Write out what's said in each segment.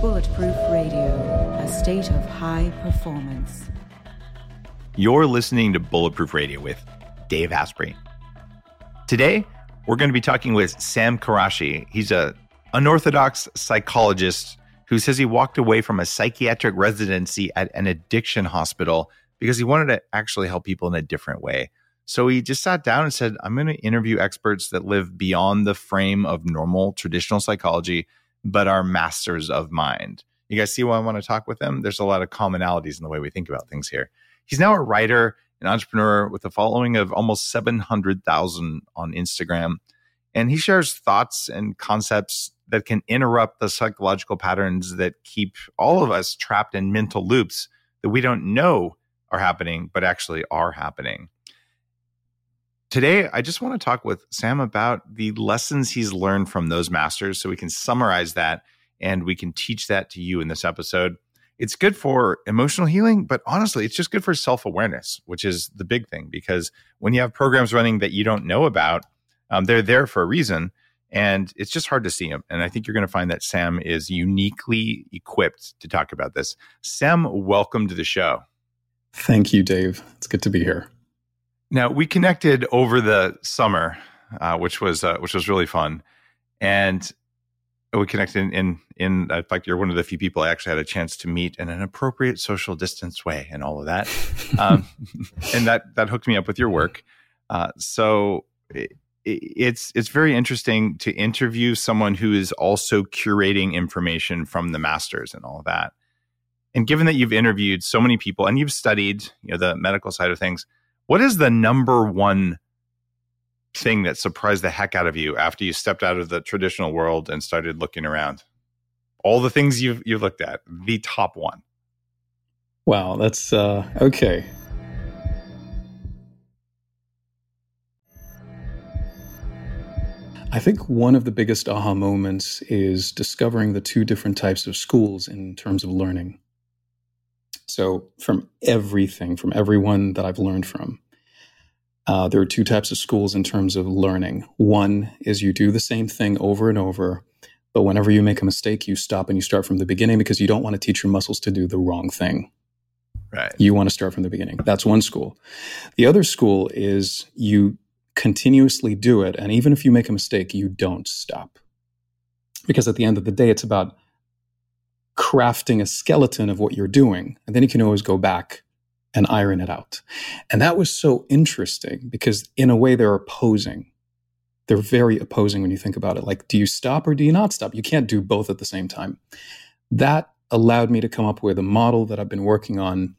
Bulletproof Radio, a state of high performance. You're listening to Bulletproof Radio with Dave Asprey. Today, we're going to be talking with Sam Qurashi. He's a unorthodox psychologist who says he walked away from a psychiatric residency at an addiction hospital because he wanted to actually help people in a different way. So he just sat down and said, I'm going to interview experts that live beyond the frame of normal traditional psychology, but are masters of mind. You guys see why I want to talk with him? There's a lot of commonalities in the way we think about things here. He's now a writer, an entrepreneur with a following of almost 700,000 on Instagram. And he shares thoughts and concepts that can interrupt the psychological patterns that keep all of us trapped in mental loops that we don't know are happening, but actually are happening. Today, I just want to talk with Sam about the lessons he's learned from those masters so we can summarize that and we can teach that to you in this episode. It's good for emotional healing, but honestly, it's just good for self awareness, which is the big thing because when you have programs running that you don't know about, um, they're there for a reason and it's just hard to see them. And I think you're going to find that Sam is uniquely equipped to talk about this. Sam, welcome to the show. Thank you, Dave. It's good to be here. Now we connected over the summer, uh, which was uh, which was really fun, and we connected in, in in in fact you're one of the few people I actually had a chance to meet in an appropriate social distance way and all of that, um, and that that hooked me up with your work. Uh, so it, it's it's very interesting to interview someone who is also curating information from the masters and all of that. And given that you've interviewed so many people and you've studied you know the medical side of things what is the number one thing that surprised the heck out of you after you stepped out of the traditional world and started looking around? All the things you've you've looked at, the top one. Wow, that's uh, okay. I think one of the biggest aha moments is discovering the two different types of schools in terms of learning. So, from everything, from everyone that I've learned from, uh, there are two types of schools in terms of learning. One is you do the same thing over and over, but whenever you make a mistake, you stop and you start from the beginning because you don't want to teach your muscles to do the wrong thing. Right. You want to start from the beginning. That's one school. The other school is you continuously do it. And even if you make a mistake, you don't stop. Because at the end of the day, it's about crafting a skeleton of what you're doing. And then you can always go back and iron it out. And that was so interesting because, in a way, they're opposing. They're very opposing when you think about it. Like, do you stop or do you not stop? You can't do both at the same time. That allowed me to come up with a model that I've been working on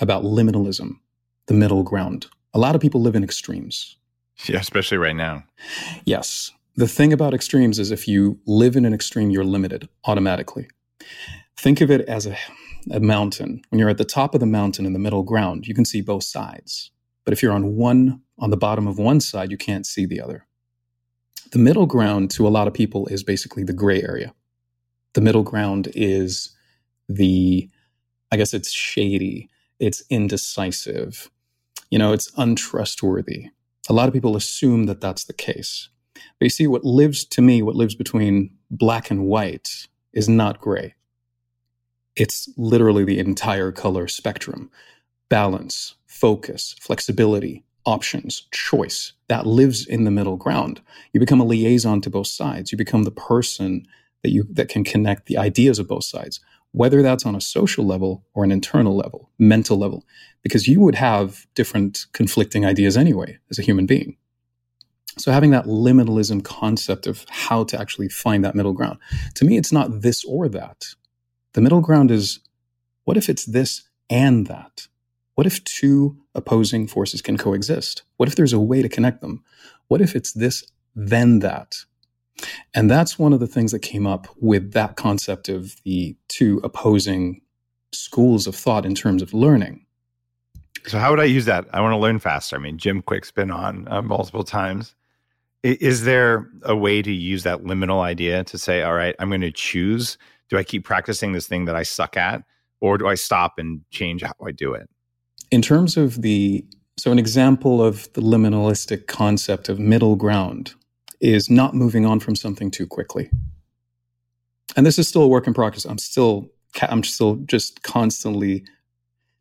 about liminalism, the middle ground. A lot of people live in extremes. Yeah, especially right now. Yes. The thing about extremes is if you live in an extreme, you're limited automatically. Think of it as a, a mountain. When you're at the top of the mountain in the middle ground, you can see both sides. But if you're on one, on the bottom of one side, you can't see the other. The middle ground to a lot of people is basically the gray area. The middle ground is the, I guess it's shady, it's indecisive, you know, it's untrustworthy. A lot of people assume that that's the case. But you see, what lives to me, what lives between black and white is not gray. It's literally the entire color spectrum balance, focus, flexibility, options, choice that lives in the middle ground. You become a liaison to both sides. You become the person that you that can connect the ideas of both sides, whether that's on a social level or an internal level, mental level, because you would have different conflicting ideas anyway as a human being. So having that liminalism concept of how to actually find that middle ground, to me, it's not this or that. The middle ground is what if it's this and that? What if two opposing forces can coexist? What if there's a way to connect them? What if it's this, then that? And that's one of the things that came up with that concept of the two opposing schools of thought in terms of learning. So, how would I use that? I want to learn faster. I mean, Jim Kwik's been on uh, multiple times. Is there a way to use that liminal idea to say, all right, I'm going to choose? Do I keep practicing this thing that I suck at? Or do I stop and change how I do it? In terms of the, so an example of the liminalistic concept of middle ground is not moving on from something too quickly. and this is still a work in progress. I'm still I'm still just constantly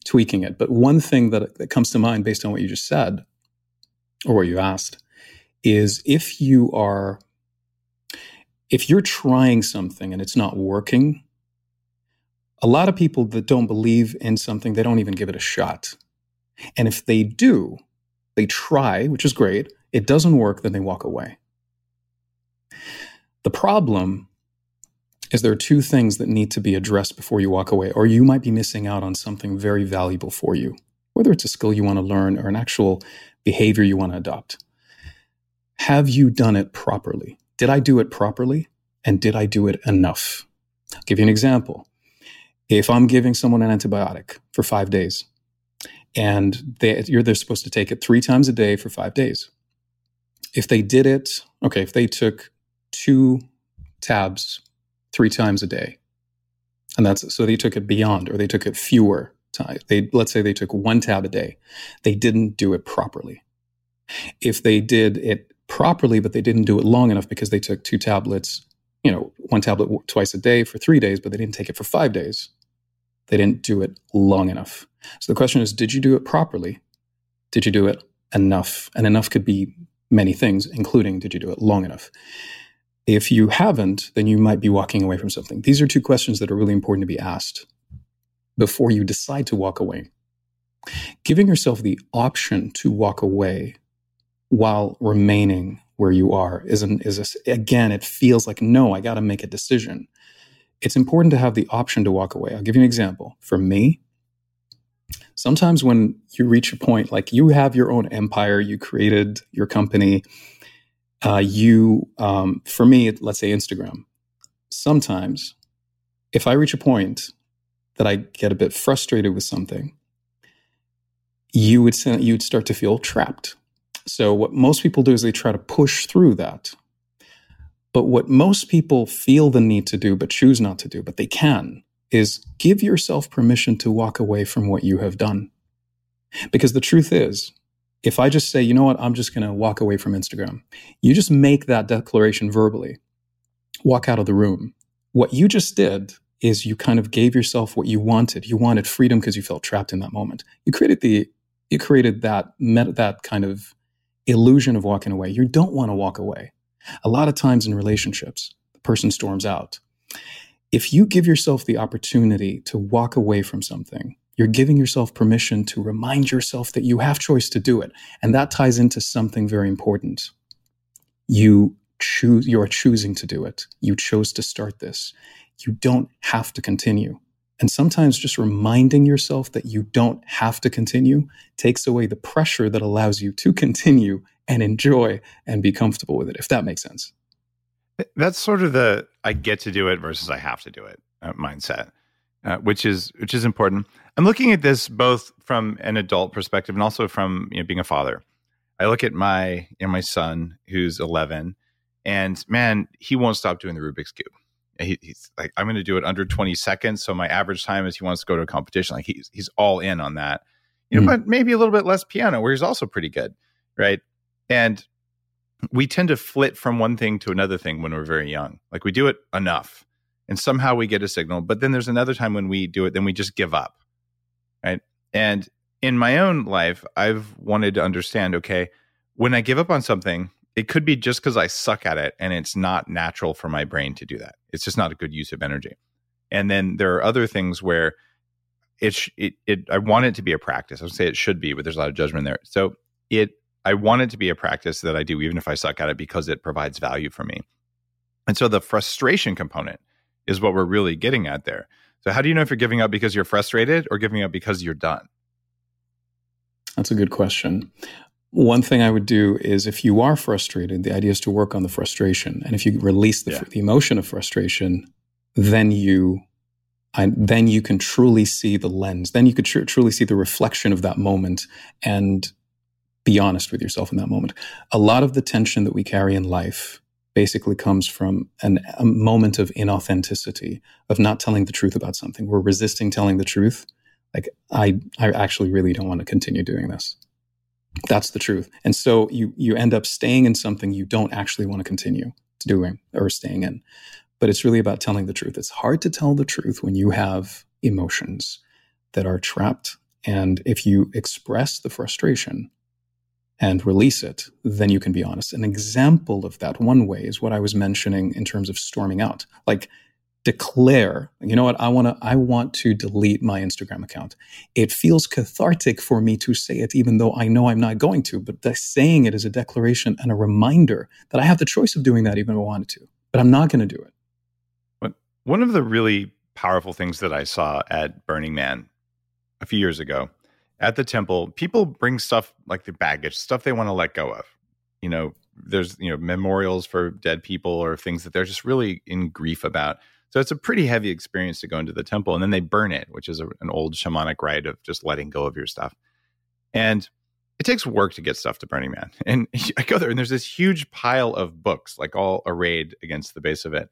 tweaking it. But one thing that, that comes to mind based on what you just said or what you asked is if you are if you're trying something and it's not working, a lot of people that don't believe in something, they don't even give it a shot. And if they do, they try, which is great, it doesn't work, then they walk away. The problem is there are two things that need to be addressed before you walk away, or you might be missing out on something very valuable for you, whether it's a skill you want to learn or an actual behavior you want to adopt. Have you done it properly? Did I do it properly? And did I do it enough? I'll give you an example. If I'm giving someone an antibiotic for five days, and they, you're they're supposed to take it three times a day for five days. If they did it, okay, if they took two tabs three times a day. And that's so they took it beyond or they took it fewer times. They let's say they took one tab a day. They didn't do it properly. If they did it properly, but they didn't do it long enough because they took two tablets, you know, one tablet twice a day for three days, but they didn't take it for five days. They didn't do it long enough. So the question is, did you do it properly? Did you do it enough? And enough could be many things, including did you do it long enough? If you haven't, then you might be walking away from something. These are two questions that are really important to be asked before you decide to walk away. Giving yourself the option to walk away while remaining where you are is an, is again, it feels like no, I got to make a decision. It's important to have the option to walk away. I'll give you an example. For me, sometimes when you reach a point like you have your own empire, you created your company, uh, you, um, for me, let's say Instagram, sometimes if I reach a point that I get a bit frustrated with something, you would you would start to feel trapped. So what most people do is they try to push through that. But what most people feel the need to do but choose not to do, but they can, is give yourself permission to walk away from what you have done. Because the truth is, if I just say, you know what, I'm just going to walk away from Instagram, you just make that declaration verbally, walk out of the room. What you just did is you kind of gave yourself what you wanted. You wanted freedom because you felt trapped in that moment. You created the, you created that, that kind of illusion of walking away. You don't want to walk away. A lot of times in relationships, the person storms out. If you give yourself the opportunity to walk away from something, you're giving yourself permission to remind yourself that you have choice to do it. And that ties into something very important. You choose, you are choosing to do it. You chose to start this. You don't have to continue. And sometimes just reminding yourself that you don't have to continue takes away the pressure that allows you to continue and enjoy and be comfortable with it, if that makes sense. That's sort of the I get to do it versus I have to do it uh, mindset uh, which is which is important. I'm looking at this both from an adult perspective and also from you know, being a father. I look at my you know, my son who's 11, and man, he won't stop doing the Rubik's cube. He, he's like, I'm going to do it under 20 seconds. So my average time is he wants to go to a competition. Like he's he's all in on that. You know, mm. but maybe a little bit less piano, where he's also pretty good, right? And we tend to flit from one thing to another thing when we're very young. Like we do it enough and somehow we get a signal. But then there's another time when we do it, then we just give up. Right. And in my own life, I've wanted to understand okay, when I give up on something, it could be just because I suck at it and it's not natural for my brain to do that. It's just not a good use of energy. And then there are other things where it, it, it I want it to be a practice. I would say it should be, but there's a lot of judgment there. So it, I want it to be a practice that I do, even if I suck at it, because it provides value for me. And so the frustration component is what we're really getting at there. So, how do you know if you're giving up because you're frustrated or giving up because you're done? That's a good question. One thing I would do is if you are frustrated, the idea is to work on the frustration. And if you release the, yeah. the emotion of frustration, then you I, then you can truly see the lens. Then you could tr- truly see the reflection of that moment and be honest with yourself in that moment. A lot of the tension that we carry in life basically comes from an, a moment of inauthenticity, of not telling the truth about something. We're resisting telling the truth. Like, I, I actually really don't want to continue doing this. That's the truth. And so you, you end up staying in something you don't actually want to continue doing or staying in. but it's really about telling the truth. It's hard to tell the truth when you have emotions that are trapped. And if you express the frustration and release it, then you can be honest. An example of that one way is what I was mentioning in terms of storming out. Like declare, you know what, I want to I want to delete my Instagram account. It feels cathartic for me to say it even though I know I'm not going to, but the saying it is a declaration and a reminder that I have the choice of doing that even if I wanted to. But I'm not going to do it. But one of the really powerful things that I saw at Burning Man a few years ago at the temple, people bring stuff like their baggage, stuff they want to let go of. You know, there's you know memorials for dead people or things that they're just really in grief about. So it's a pretty heavy experience to go into the temple, and then they burn it, which is a, an old shamanic rite of just letting go of your stuff. And it takes work to get stuff to Burning Man. And I go there, and there's this huge pile of books, like all arrayed against the base of it,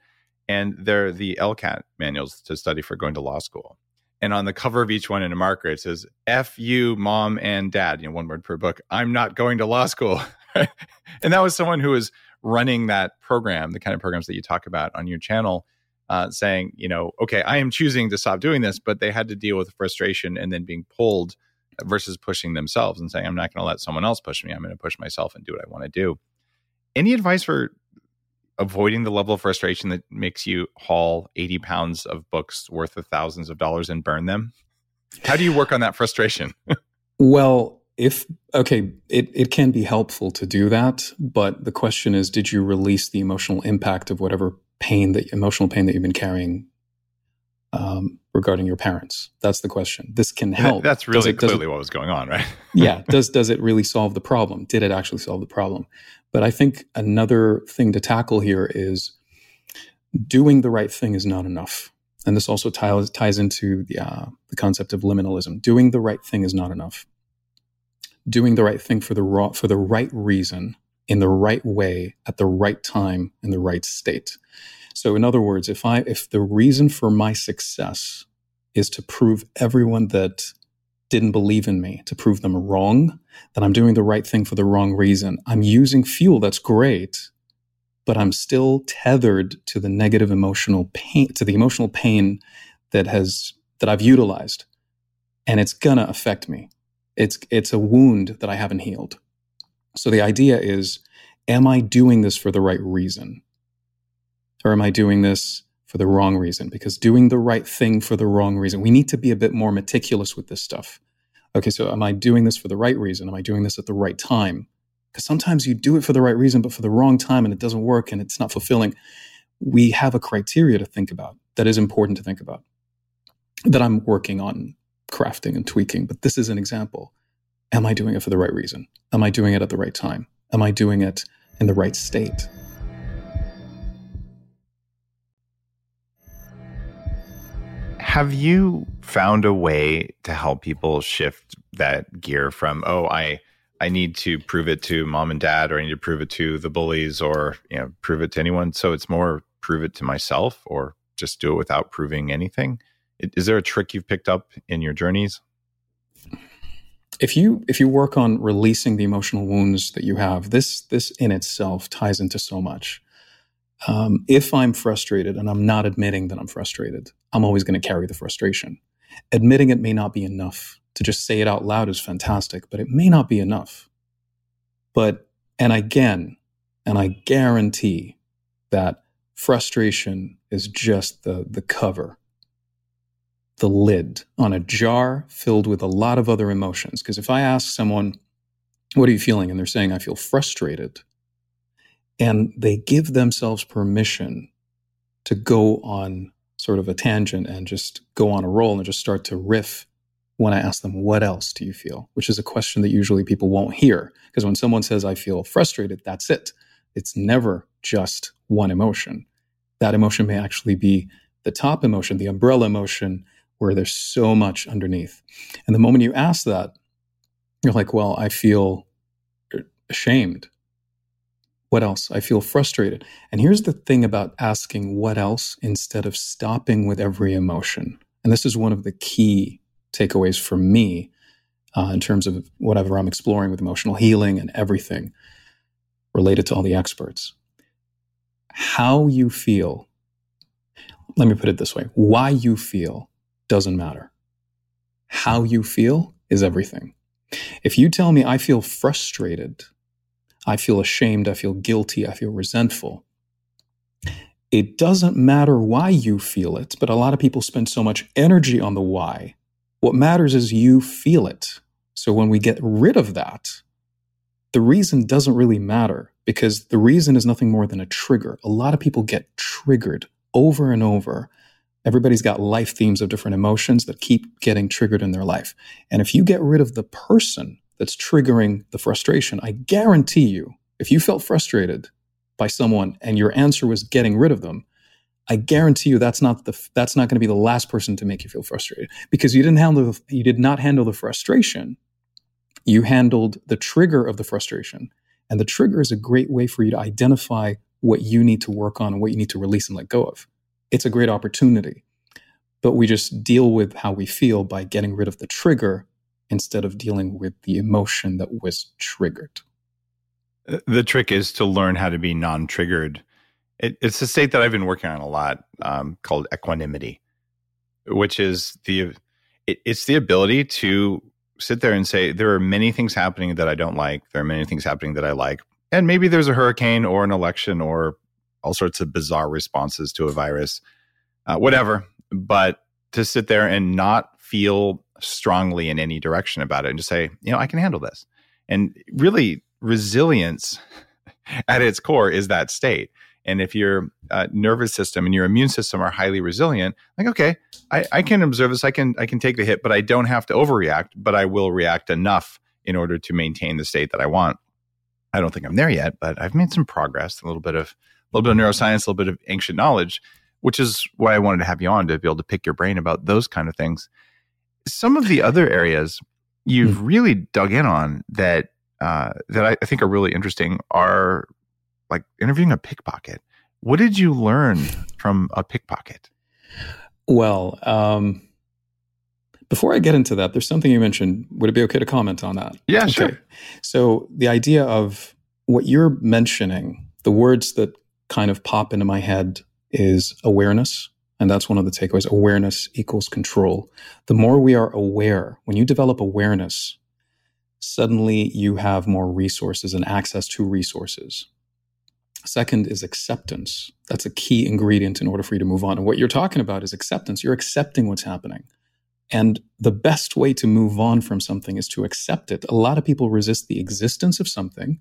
and they're the LSAT manuals to study for going to law school. And on the cover of each one in a marker, it says, F you, mom and dad, you know, one word per book. I'm not going to law school. and that was someone who was running that program, the kind of programs that you talk about on your channel, uh, saying, you know, okay, I am choosing to stop doing this, but they had to deal with frustration and then being pulled versus pushing themselves and saying, I'm not going to let someone else push me. I'm going to push myself and do what I want to do. Any advice for avoiding the level of frustration that makes you haul 80 pounds of books worth of thousands of dollars and burn them? How do you work on that frustration? well, if okay, it, it can be helpful to do that, but the question is, did you release the emotional impact of whatever pain that emotional pain that you've been carrying um, regarding your parents? That's the question. This can help. That's really it, clearly it, what was going on, right? yeah. Does does it really solve the problem? Did it actually solve the problem? But I think another thing to tackle here is doing the right thing is not enough. And this also ties, ties into the, uh, the concept of liminalism. Doing the right thing is not enough. Doing the right thing for the, raw, for the right reason, in the right way, at the right time, in the right state. So, in other words, if I if the reason for my success is to prove everyone that didn't believe in me to prove them wrong, that I'm doing the right thing for the wrong reason. I'm using fuel that's great, but I'm still tethered to the negative emotional pain, to the emotional pain that has that I've utilized. And it's gonna affect me. It's it's a wound that I haven't healed. So the idea is, am I doing this for the right reason? Or am I doing this for the wrong reason because doing the right thing for the wrong reason. We need to be a bit more meticulous with this stuff. Okay, so am I doing this for the right reason? Am I doing this at the right time? Because sometimes you do it for the right reason, but for the wrong time and it doesn't work and it's not fulfilling. We have a criteria to think about that is important to think about that I'm working on crafting and tweaking. But this is an example. Am I doing it for the right reason? Am I doing it at the right time? Am I doing it in the right state? Have you found a way to help people shift that gear from oh I I need to prove it to mom and dad or I need to prove it to the bullies or you know prove it to anyone so it's more prove it to myself or just do it without proving anything? Is there a trick you've picked up in your journeys? If you if you work on releasing the emotional wounds that you have, this this in itself ties into so much um, if I'm frustrated and I'm not admitting that I'm frustrated, I'm always going to carry the frustration. Admitting it may not be enough. To just say it out loud is fantastic, but it may not be enough. But, and again, and I guarantee that frustration is just the, the cover, the lid on a jar filled with a lot of other emotions. Because if I ask someone, what are you feeling? And they're saying, I feel frustrated and they give themselves permission to go on sort of a tangent and just go on a roll and just start to riff when I ask them, What else do you feel? Which is a question that usually people won't hear. Because when someone says, I feel frustrated, that's it. It's never just one emotion. That emotion may actually be the top emotion, the umbrella emotion, where there's so much underneath. And the moment you ask that, you're like, Well, I feel ashamed what else? I feel frustrated. And here's the thing about asking what else instead of stopping with every emotion. And this is one of the key takeaways for me uh, in terms of whatever I'm exploring with emotional healing and everything related to all the experts. How you feel let me put it this way why you feel doesn't matter. How you feel is everything. If you tell me I feel frustrated, I feel ashamed, I feel guilty, I feel resentful, it doesn't matter why you feel it, but a lot of people spend so much energy on the why. What matters is you feel it. So when we get rid of that, the reason doesn't really matter because the reason is nothing more than a trigger. A lot of people get triggered over and over. Everybody's got life themes of different emotions that keep getting triggered in their life. And if you get rid of the person that's triggering the frustration, I guarantee you, if you felt frustrated by someone and your answer was getting rid of them, I guarantee you that's not the that's not going to be the last person to make you feel frustrated because you didn't handle you did not handle the frustration. You handled the trigger of the frustration. And the trigger is a great way for you to identify what you need to work on and what you need to release and let go of. It's a great opportunity. But we just deal with how we feel by getting rid of the trigger instead of dealing with the emotion that was triggered. The trick is to learn how to be non triggered. It, it's a state that I've been working on a lot um, called equanimity, which is the it, it's the ability to sit there and say there are many things happening that I don't like. There are many things happening that I like, and maybe there's a hurricane or an election or all sorts of bizarre responses to a virus, uh, whatever. But to sit there and not feel strongly in any direction about it and just say, you know, I can handle this. And really, resilience at its core is that state. And if your uh, nervous system and your immune system are highly resilient, like okay, I, I can observe this, I can I can take the hit, but I don't have to overreact, but I will react enough in order to maintain the state that I want. I don't think I'm there yet, but I've made some progress. A little bit of little bit of neuroscience, a little bit of ancient knowledge, which is why I wanted to have you on to be able to pick your brain about those kind of things. Some of the other areas you've mm. really dug in on that uh, that I, I think are really interesting are like interviewing a pickpocket. What did you learn from a pickpocket? Well, um, before I get into that, there's something you mentioned. Would it be okay to comment on that? Yeah, okay. sure. So the idea of what you're mentioning, the words that kind of pop into my head is awareness. And that's one of the takeaways. Awareness equals control. The more we are aware, when you develop awareness, suddenly you have more resources and access to resources. Second is acceptance. That's a key ingredient in order for you to move on. And what you're talking about is acceptance. You're accepting what's happening. And the best way to move on from something is to accept it. A lot of people resist the existence of something,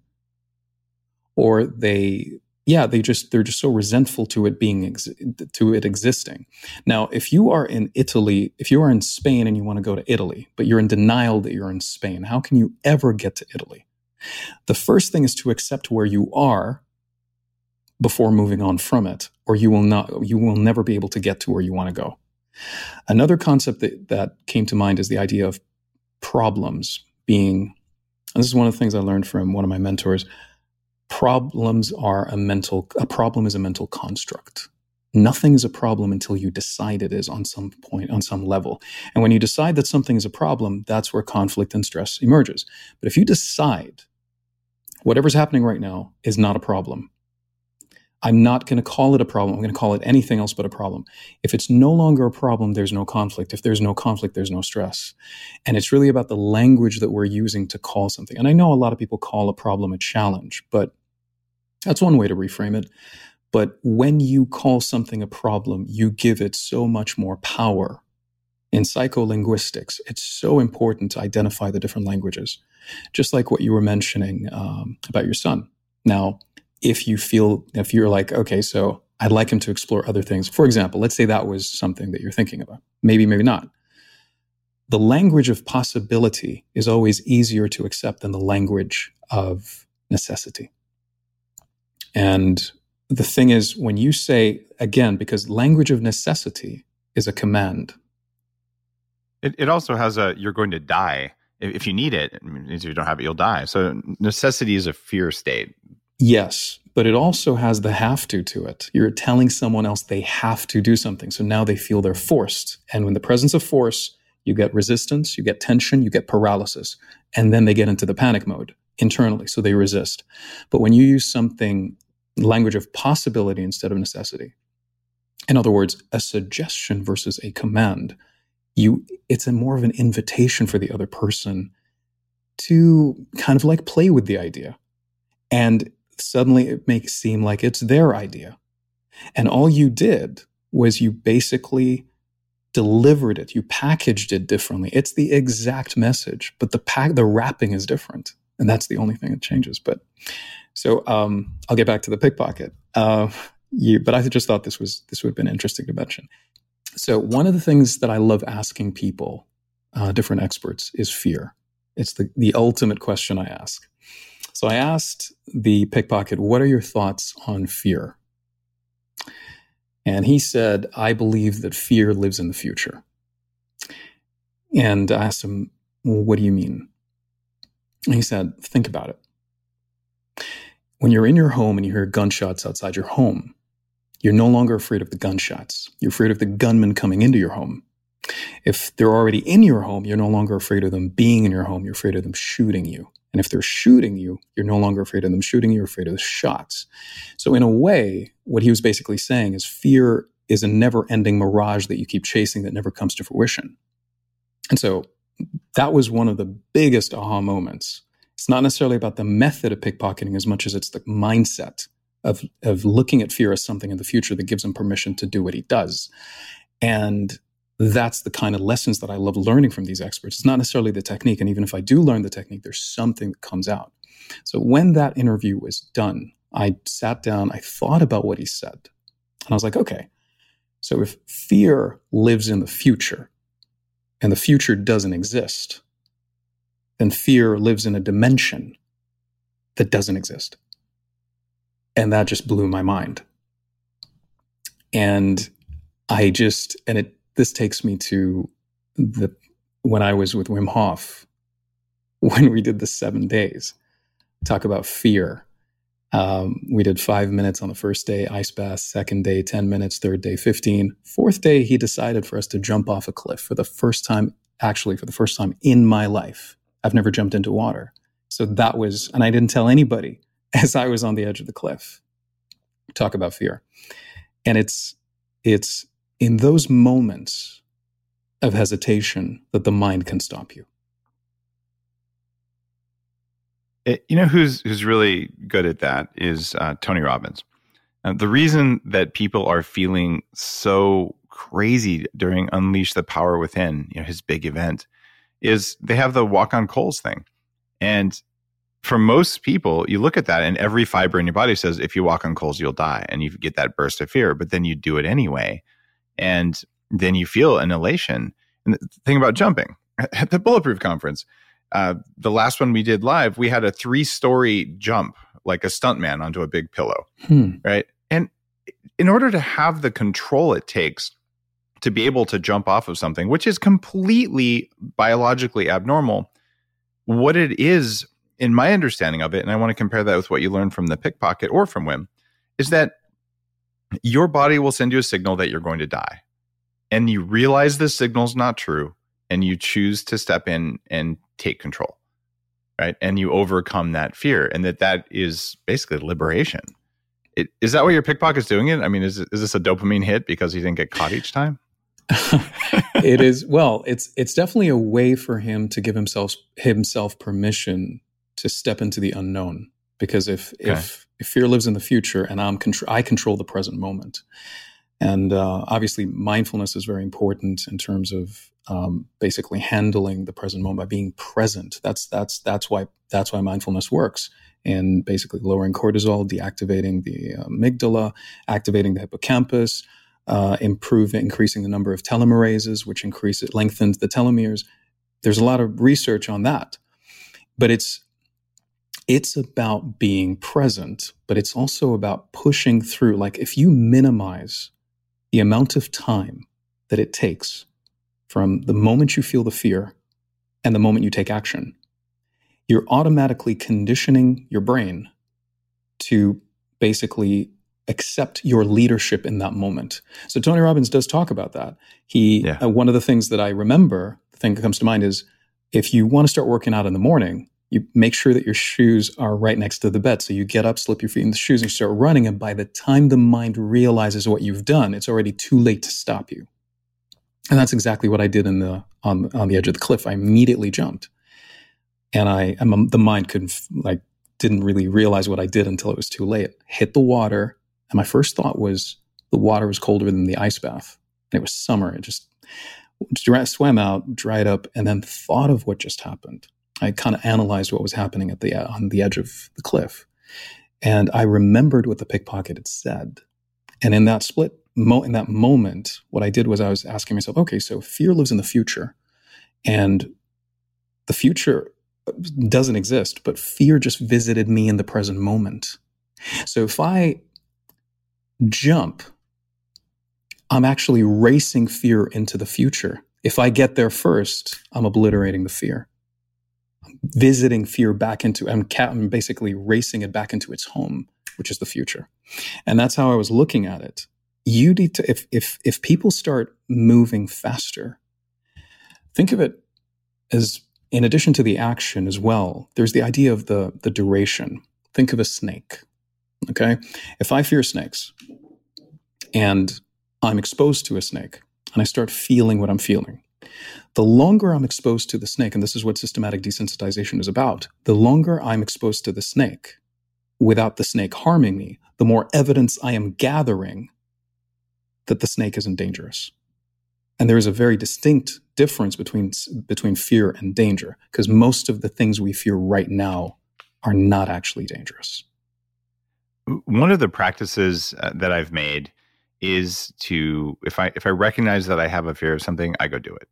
or they yeah they just they're just so resentful to it being ex- to it existing. Now if you are in italy if you are in spain and you want to go to italy but you're in denial that you're in spain how can you ever get to italy? The first thing is to accept where you are before moving on from it or you will not you will never be able to get to where you want to go. Another concept that, that came to mind is the idea of problems being and this is one of the things i learned from one of my mentors problems are a mental a problem is a mental construct. Nothing is a problem until you decide it is on some point on some level. And when you decide that something is a problem that's where conflict and stress emerges. But if you decide whatever's happening right now is not a problem i'm not going to call it a problem i'm going to call it anything else but a problem. If it's no longer a problem there's no conflict. If there's no conflict there's no stress. And it's really about the language that we're using to call something. And i know a lot of people call a problem a challenge but that's one way to reframe it. But when you call something a problem, you give it so much more power. In psycholinguistics, it's so important to identify the different languages, just like what you were mentioning um, about your son. Now, if you feel, if you're like, okay, so I'd like him to explore other things. For example, let's say that was something that you're thinking about. Maybe, maybe not. The language of possibility is always easier to accept than the language of necessity. And the thing is, when you say, again, because language of necessity is a command. It, it also has a, you're going to die. If you need it, it if you don't have it, you'll die. So necessity is a fear state. Yes, but it also has the have to to it. You're telling someone else they have to do something. So now they feel they're forced. And when the presence of force, you get resistance, you get tension, you get paralysis. And then they get into the panic mode internally. So they resist. But when you use something language of possibility instead of necessity. In other words, a suggestion versus a command. You, it's a more of an invitation for the other person to kind of like play with the idea. And suddenly it makes seem like it's their idea. And all you did was you basically delivered it, you packaged it differently. It's the exact message, but the pack the wrapping is different. And that's the only thing that changes. But so um, I'll get back to the pickpocket. Uh, you, but I just thought this was this would have been interesting to mention. So one of the things that I love asking people, uh, different experts, is fear. It's the, the ultimate question I ask. So I asked the pickpocket, what are your thoughts on fear? And he said, I believe that fear lives in the future. And I asked him, well, what do you mean? And he said, think about it. When you're in your home and you hear gunshots outside your home, you're no longer afraid of the gunshots. You're afraid of the gunman coming into your home. If they're already in your home, you're no longer afraid of them being in your home. You're afraid of them shooting you. And if they're shooting you, you're no longer afraid of them shooting you, you're afraid of the shots. So, in a way, what he was basically saying is fear is a never ending mirage that you keep chasing that never comes to fruition. And so, that was one of the biggest aha moments. It's not necessarily about the method of pickpocketing as much as it's the mindset of, of looking at fear as something in the future that gives him permission to do what he does. And that's the kind of lessons that I love learning from these experts. It's not necessarily the technique. And even if I do learn the technique, there's something that comes out. So when that interview was done, I sat down, I thought about what he said. And I was like, okay, so if fear lives in the future and the future doesn't exist, then fear lives in a dimension that doesn't exist. And that just blew my mind. And I just, and it this takes me to the when I was with Wim Hof, when we did the seven days, talk about fear. Um, we did five minutes on the first day, ice bath, second day, 10 minutes, third day, 15. Fourth day, he decided for us to jump off a cliff for the first time, actually, for the first time in my life. I've never jumped into water. So that was, and I didn't tell anybody as I was on the edge of the cliff. Talk about fear. And it's, it's in those moments of hesitation that the mind can stop you. It, you know who's who's really good at that is uh, Tony Robbins. Uh, the reason that people are feeling so crazy during Unleash the Power Within, you know, his big event, is they have the walk on coals thing. And for most people, you look at that and every fiber in your body says, if you walk on coals, you'll die. And you get that burst of fear, but then you do it anyway and then you feel an elation. And the thing about jumping at the Bulletproof conference, uh, the last one we did live, we had a three story jump like a stuntman onto a big pillow, hmm. right? And in order to have the control it takes to be able to jump off of something, which is completely biologically abnormal, what it is, in my understanding of it, and I want to compare that with what you learned from the pickpocket or from Wim, is that your body will send you a signal that you're going to die. And you realize this signal's not true and you choose to step in and take control. Right? And you overcome that fear and that that is basically liberation. It, is that what your pickpocket's doing it? I mean, is is this a dopamine hit because he didn't get caught each time? it is well, it's it's definitely a way for him to give himself himself permission to step into the unknown because if okay. if if fear lives in the future and I'm contr- I control the present moment, and uh, obviously mindfulness is very important in terms of um, basically handling the present moment by being present. That's that's that's why that's why mindfulness works. And basically lowering cortisol, deactivating the amygdala, activating the hippocampus, uh, improving, increasing the number of telomerases, which increase it, lengthens the telomeres. There's a lot of research on that, but it's it's about being present, but it's also about pushing through. Like if you minimize the amount of time that it takes from the moment you feel the fear and the moment you take action, you're automatically conditioning your brain to basically accept your leadership in that moment. So Tony Robbins does talk about that. He yeah. uh, one of the things that I remember, the thing that comes to mind is if you want to start working out in the morning, you make sure that your shoes are right next to the bed. So you get up, slip your feet in the shoes, and you start running. And by the time the mind realizes what you've done, it's already too late to stop you. And that's exactly what I did in the on on the edge of the cliff. I immediately jumped, and I I'm, the mind couldn't like didn't really realize what I did until it was too late. Hit the water, and my first thought was the water was colder than the ice bath. And it was summer. It just swam out, dried up, and then thought of what just happened. I kind of analyzed what was happening at the on the edge of the cliff, and I remembered what the pickpocket had said. And in that split mo- in that moment, what I did was I was asking myself, okay, so fear lives in the future, and the future uh, doesn't exist, but fear just visited me in the present moment. So if I jump, I'm actually racing fear into the future. If I get there first, I'm obliterating the fear. Visiting fear back into, I'm, I'm basically racing it back into its home, which is the future. And that's how I was looking at it. You need to, if, if, if people start moving faster, think of it as in addition to the action as well, there's the idea of the, the duration. Think of a snake. Okay. If I fear snakes and I'm exposed to a snake and I start feeling what I'm feeling, the longer I'm exposed to the snake, and this is what systematic desensitization is about, the longer I'm exposed to the snake without the snake harming me, the more evidence I am gathering that the snake isn't dangerous. And there is a very distinct difference between between fear and danger because most of the things we fear right now are not actually dangerous. One of the practices uh, that I've made is to if I if I recognize that I have a fear of something, I go do it.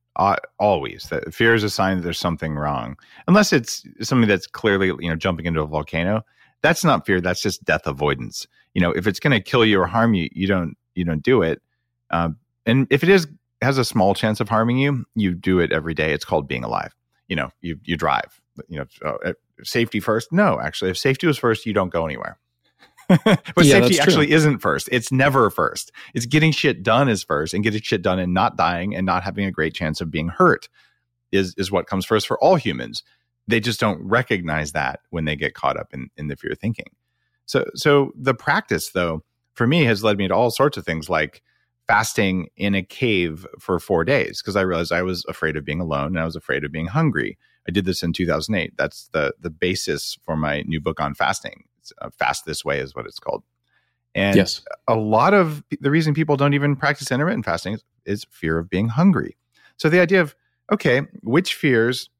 Always, that fear is a sign that there's something wrong. Unless it's something that's clearly you know jumping into a volcano, that's not fear. That's just death avoidance. You know, if it's going to kill you or harm you, you don't you don't do it. Uh, and if it is has a small chance of harming you, you do it every day. It's called being alive. You know, you you drive. You know, uh, safety first. No, actually, if safety was first, you don't go anywhere. but yeah, safety actually isn't first. It's never first. It's getting shit done is first, and getting shit done and not dying and not having a great chance of being hurt is is what comes first for all humans. They just don't recognize that when they get caught up in in the fear thinking. So so the practice though for me has led me to all sorts of things like fasting in a cave for four days because I realized I was afraid of being alone and I was afraid of being hungry. I did this in 2008. That's the the basis for my new book on fasting. Uh, Fast This Way is what it's called. And yes. a lot of the reason people don't even practice intermittent fasting is, is fear of being hungry. So the idea of okay, which fears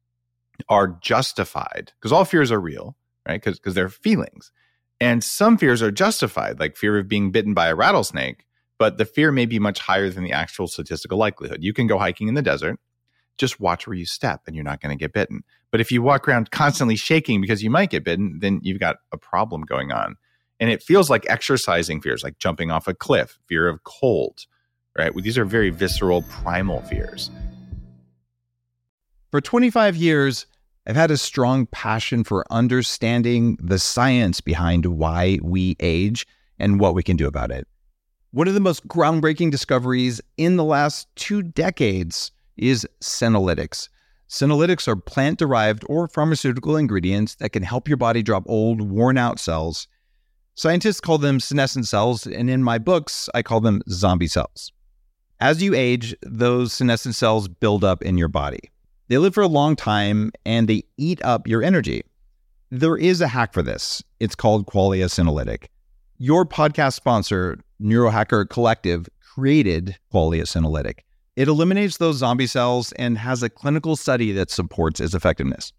are justified because all fears are real, right? Because because they're feelings, and some fears are justified, like fear of being bitten by a rattlesnake but the fear may be much higher than the actual statistical likelihood. You can go hiking in the desert, just watch where you step and you're not going to get bitten. But if you walk around constantly shaking because you might get bitten, then you've got a problem going on. And it feels like exercising fears, like jumping off a cliff, fear of cold, right? These are very visceral, primal fears. For 25 years, I've had a strong passion for understanding the science behind why we age and what we can do about it. One of the most groundbreaking discoveries in the last two decades is senolytics. Senolytics are plant derived or pharmaceutical ingredients that can help your body drop old, worn out cells. Scientists call them senescent cells, and in my books, I call them zombie cells. As you age, those senescent cells build up in your body. They live for a long time and they eat up your energy. There is a hack for this. It's called Qualia Senolytic. Your podcast sponsor, Neurohacker Collective, created Qualia Senolytic. It eliminates those zombie cells and has a clinical study that supports its effectiveness.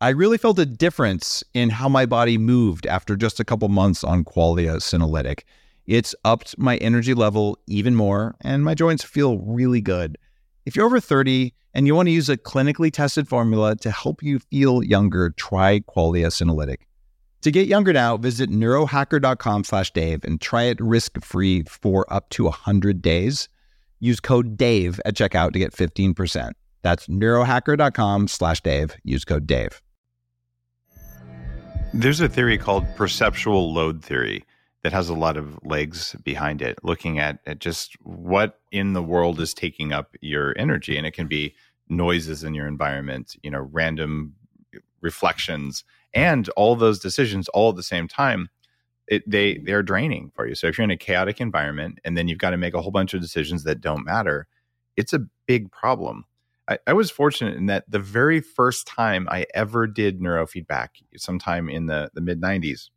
I really felt a difference in how my body moved after just a couple months on Qualia Senolytic. It's upped my energy level even more, and my joints feel really good. If you're over 30 and you want to use a clinically tested formula to help you feel younger, try Qualia Senolytic. To get younger now, visit neurohacker.com slash Dave and try it risk-free for up to 100 days. Use code DAVE at checkout to get 15%. That's neurohacker.com slash Dave. Use code DAVE. There's a theory called perceptual load theory that has a lot of legs behind it, looking at, at just what in the world is taking up your energy. And it can be noises in your environment, you know, random reflections and all those decisions all at the same time it, they they're draining for you so if you're in a chaotic environment and then you've got to make a whole bunch of decisions that don't matter it's a big problem I, I was fortunate in that the very first time i ever did neurofeedback sometime in the, the mid 90s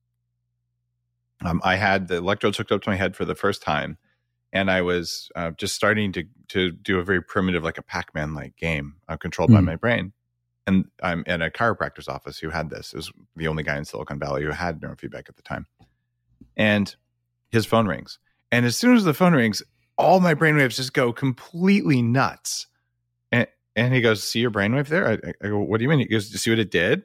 um, i had the electrodes hooked up to my head for the first time and I was uh, just starting to to do a very primitive, like a Pac Man like game, uh, controlled mm. by my brain. And I'm in a chiropractor's office who had this. It was the only guy in Silicon Valley who had neurofeedback at the time. And his phone rings, and as soon as the phone rings, all my brainwaves just go completely nuts. And and he goes, "See your brainwave there?" I, I go, "What do you mean?" He goes, "See what it did?"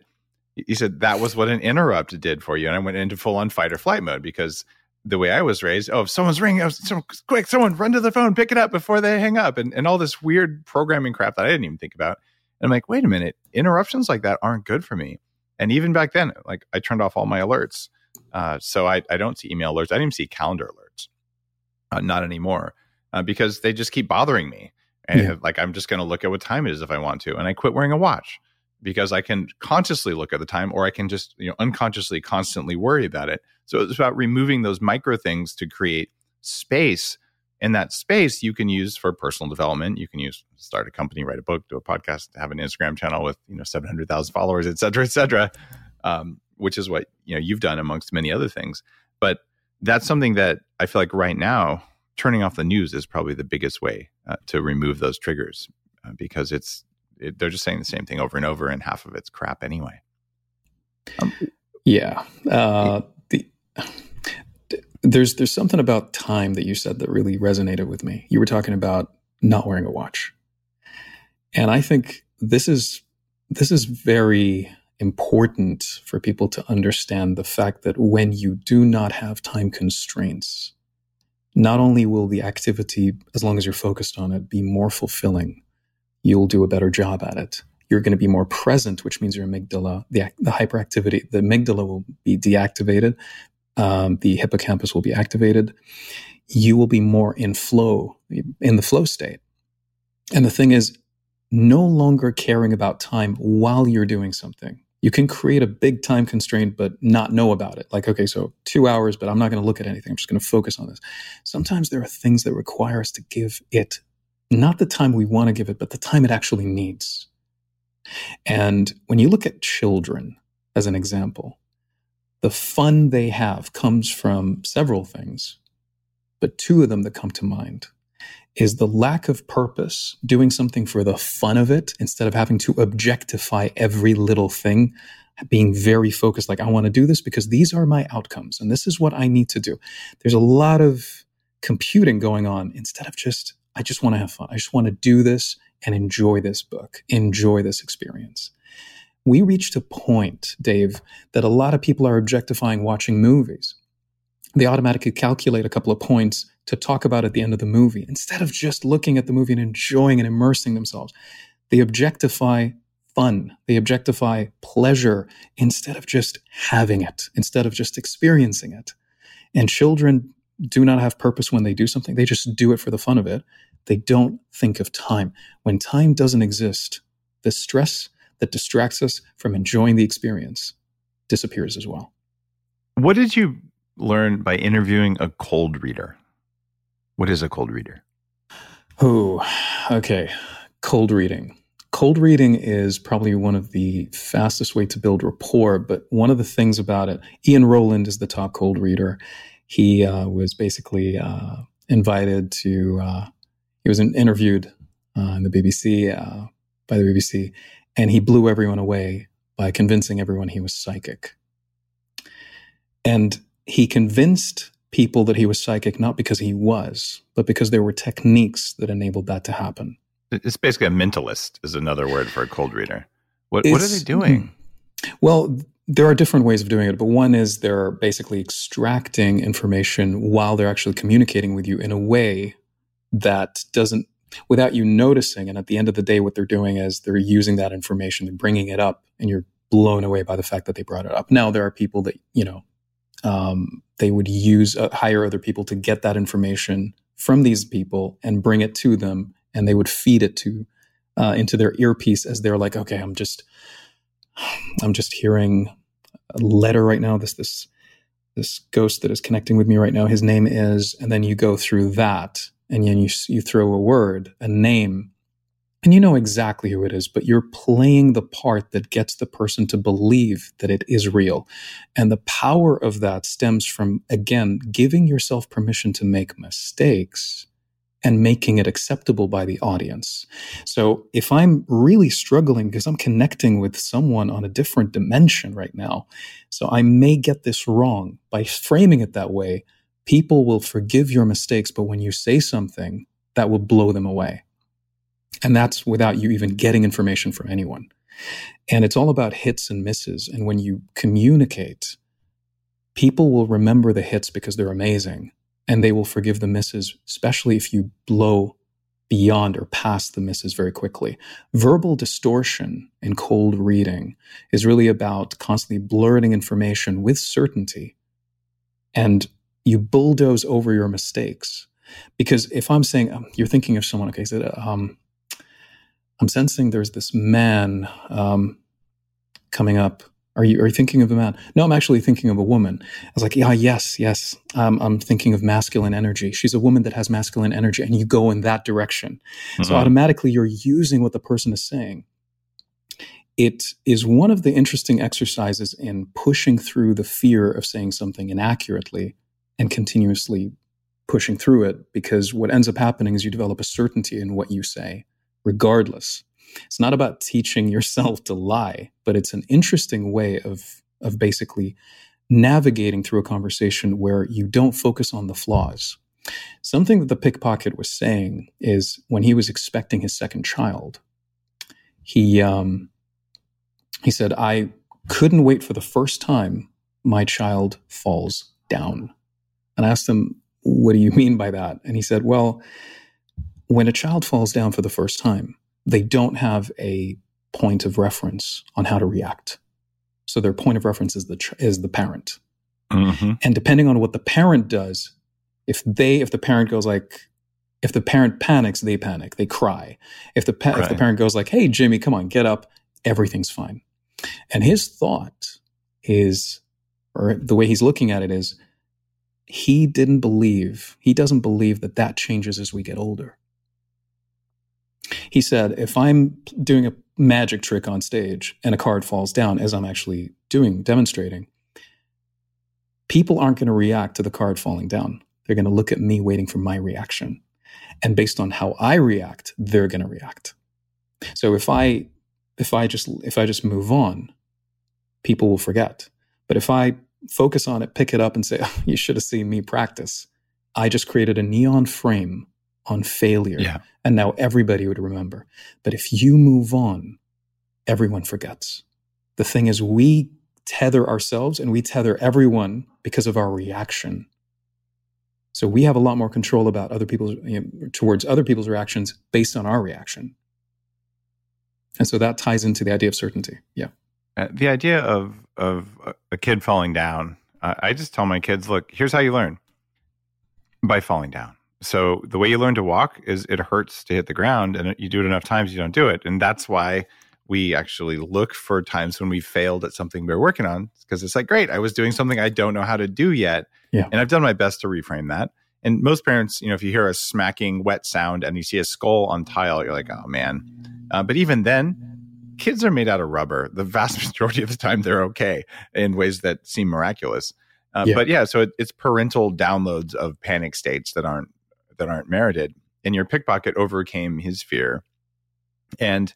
He said that was what an interrupt did for you, and I went into full on fight or flight mode because the way I was raised, oh, if someone's ringing, oh, so quick, someone run to the phone, pick it up before they hang up, and, and all this weird programming crap that I didn't even think about. And I'm like, wait a minute, interruptions like that aren't good for me. And even back then, like I turned off all my alerts. Uh, so I, I don't see email alerts. I didn't even see calendar alerts. Uh, not anymore uh, because they just keep bothering me. And yeah. like I'm just going to look at what time it is if I want to. And I quit wearing a watch because I can consciously look at the time or I can just, you know, unconsciously constantly worry about it. So it's about removing those micro things to create space. And that space you can use for personal development. You can use start a company, write a book, do a podcast, have an Instagram channel with, you know, 700,000 followers, et cetera, et cetera, um, which is what, you know, you've done amongst many other things. But that's something that I feel like right now, turning off the news is probably the biggest way uh, to remove those triggers uh, because it's it, they're just saying the same thing over and over, and half of it's crap anyway. Um, yeah, uh, the there's there's something about time that you said that really resonated with me. You were talking about not wearing a watch, and I think this is this is very important for people to understand the fact that when you do not have time constraints, not only will the activity, as long as you're focused on it, be more fulfilling, you'll do a better job at it. You're going to be more present, which means your amygdala, the, the hyperactivity, the amygdala will be deactivated. Um, the hippocampus will be activated. You will be more in flow, in the flow state. And the thing is, no longer caring about time while you're doing something. You can create a big time constraint, but not know about it. Like, okay, so two hours, but I'm not going to look at anything. I'm just going to focus on this. Sometimes there are things that require us to give it not the time we want to give it, but the time it actually needs. And when you look at children as an example, the fun they have comes from several things, but two of them that come to mind is the lack of purpose, doing something for the fun of it instead of having to objectify every little thing, being very focused, like, I want to do this because these are my outcomes and this is what I need to do. There's a lot of computing going on instead of just I just want to have fun. I just want to do this and enjoy this book, enjoy this experience. We reached a point, Dave, that a lot of people are objectifying watching movies. They automatically calculate a couple of points to talk about at the end of the movie instead of just looking at the movie and enjoying and immersing themselves. They objectify fun, they objectify pleasure instead of just having it, instead of just experiencing it. And children do not have purpose when they do something. They just do it for the fun of it. They don't think of time. When time doesn't exist, the stress that distracts us from enjoying the experience disappears as well. What did you learn by interviewing a cold reader? What is a cold reader? Oh, okay. Cold reading. Cold reading is probably one of the fastest way to build rapport, but one of the things about it, Ian Rowland is the top cold reader he uh, was basically uh, invited to, uh, he was interviewed on the BBC, uh, by the BBC, and he blew everyone away by convincing everyone he was psychic. And he convinced people that he was psychic not because he was, but because there were techniques that enabled that to happen. It's basically a mentalist, is another word for a cold reader. What, what are they doing? Hmm. Well, there are different ways of doing it, but one is they're basically extracting information while they're actually communicating with you in a way that doesn't, without you noticing. And at the end of the day, what they're doing is they're using that information, they're bringing it up, and you're blown away by the fact that they brought it up. Now, there are people that, you know, um, they would use, uh, hire other people to get that information from these people and bring it to them, and they would feed it to, uh, into their earpiece as they're like, okay, I'm just, I'm just hearing a letter right now. This this this ghost that is connecting with me right now. His name is, and then you go through that, and then you you throw a word, a name, and you know exactly who it is, but you're playing the part that gets the person to believe that it is real. And the power of that stems from, again, giving yourself permission to make mistakes and making it acceptable by the audience. So if I'm really struggling because I'm connecting with someone on a different dimension right now, so I may get this wrong by framing it that way, people will forgive your mistakes. But when you say something, that will blow them away. And that's without you even getting information from anyone. And it's all about hits and misses. And when you communicate, people will remember the hits because they're amazing and they will forgive the misses, especially if you blow beyond or past the misses very quickly. Verbal distortion in cold reading is really about constantly blurting information with certainty. And you bulldoze over your mistakes. Because if I'm saying, um, you're thinking of someone, okay, so, um, I'm sensing there's this man um, coming up. Are you are you thinking of a man? No, I'm actually thinking of a woman. I was like, yeah, yes, yes. Um, I'm thinking of masculine energy. She's a woman that has masculine energy, and you go in that direction. Mm-hmm. So automatically, you're using what the person is saying. It is one of the interesting exercises in pushing through the fear of saying something inaccurately and continuously pushing through it, because what ends up happening is you develop a certainty in what you say regardless. It's not about teaching yourself to lie, but it's an interesting way of, of basically navigating through a conversation where you don't focus on the flaws. Something that the pickpocket was saying is when he was expecting his second child, he um, he said, "I couldn't wait for the first time my child falls down." And I asked him, "What do you mean by that?" And he said, "Well." When a child falls down for the first time, they don't have a point of reference on how to react. So their point of reference is the is the parent. Mm-hmm. And depending on what the parent does, if they if the parent goes like if the parent panics, they panic, they cry. If the pa- right. if the parent goes like, "Hey Jimmy, come on, get up," everything's fine. And his thought is or the way he's looking at it is he didn't believe, he doesn't believe that that changes as we get older. He said, if I'm doing a magic trick on stage and a card falls down as I'm actually doing, demonstrating, people aren't going to react to the card falling down. They're going to look at me waiting for my reaction. And based on how I react, they're going to react. So if I if I just if I just move on, people will forget. But if I focus on it, pick it up and say, oh, you should have seen me practice. I just created a neon frame on failure. Yeah. And now everybody would remember. But if you move on, everyone forgets. The thing is, we tether ourselves and we tether everyone because of our reaction. So we have a lot more control about other people's you know, towards other people's reactions based on our reaction. And so that ties into the idea of certainty. Yeah. Uh, the idea of of a kid falling down. Uh, I just tell my kids, look, here's how you learn by falling down so the way you learn to walk is it hurts to hit the ground and you do it enough times you don't do it. And that's why we actually look for times when we failed at something we are working on because it's like great i was doing something i don't know how to do yet yeah. and i've done my best to reframe that. And most parents you know if you hear a smacking wet sound and you see a skull on tile you're like oh man. Uh, but even then kids are made out of rubber. The vast majority of the time they're okay in ways that seem miraculous. Uh, yeah. but yeah so it, it's parental downloads of panic states that aren't that aren't merited. And your pickpocket overcame his fear. And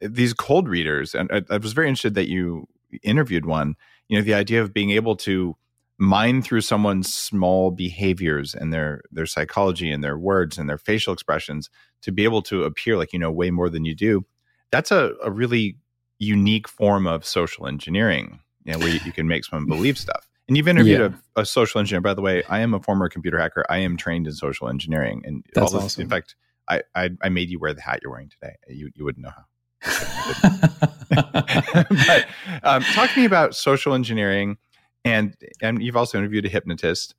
these cold readers, and I, I was very interested that you interviewed one, you know, the idea of being able to mine through someone's small behaviors and their their psychology and their words and their facial expressions to be able to appear like you know way more than you do that's a, a really unique form of social engineering you know, where you, you can make someone believe stuff and you've interviewed yeah. a, a, social engineer, by the way. I am a former computer hacker. I am trained in social engineering, and That's all this, awesome. in fact, I, I, I made you wear the hat you're wearing today. You you wouldn't know how. but um, talk to me about social engineering, and and you've also interviewed a hypnotist.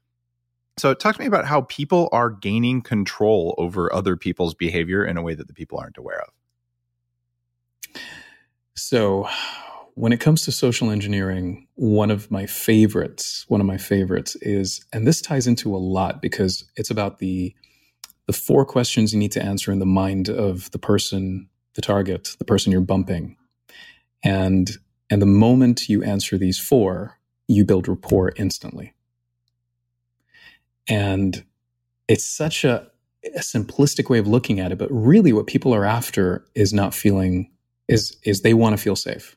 So talk to me about how people are gaining control over other people's behavior in a way that the people aren't aware of. So when it comes to social engineering, one of my favorites, one of my favorites is, and this ties into a lot because it's about the the four questions you need to answer in the mind of the person, the target, the person you're bumping. And and the moment you answer these four, you build rapport instantly. And it's such a, a simplistic way of looking at it, but really what people are after is not feeling is is they want to feel safe.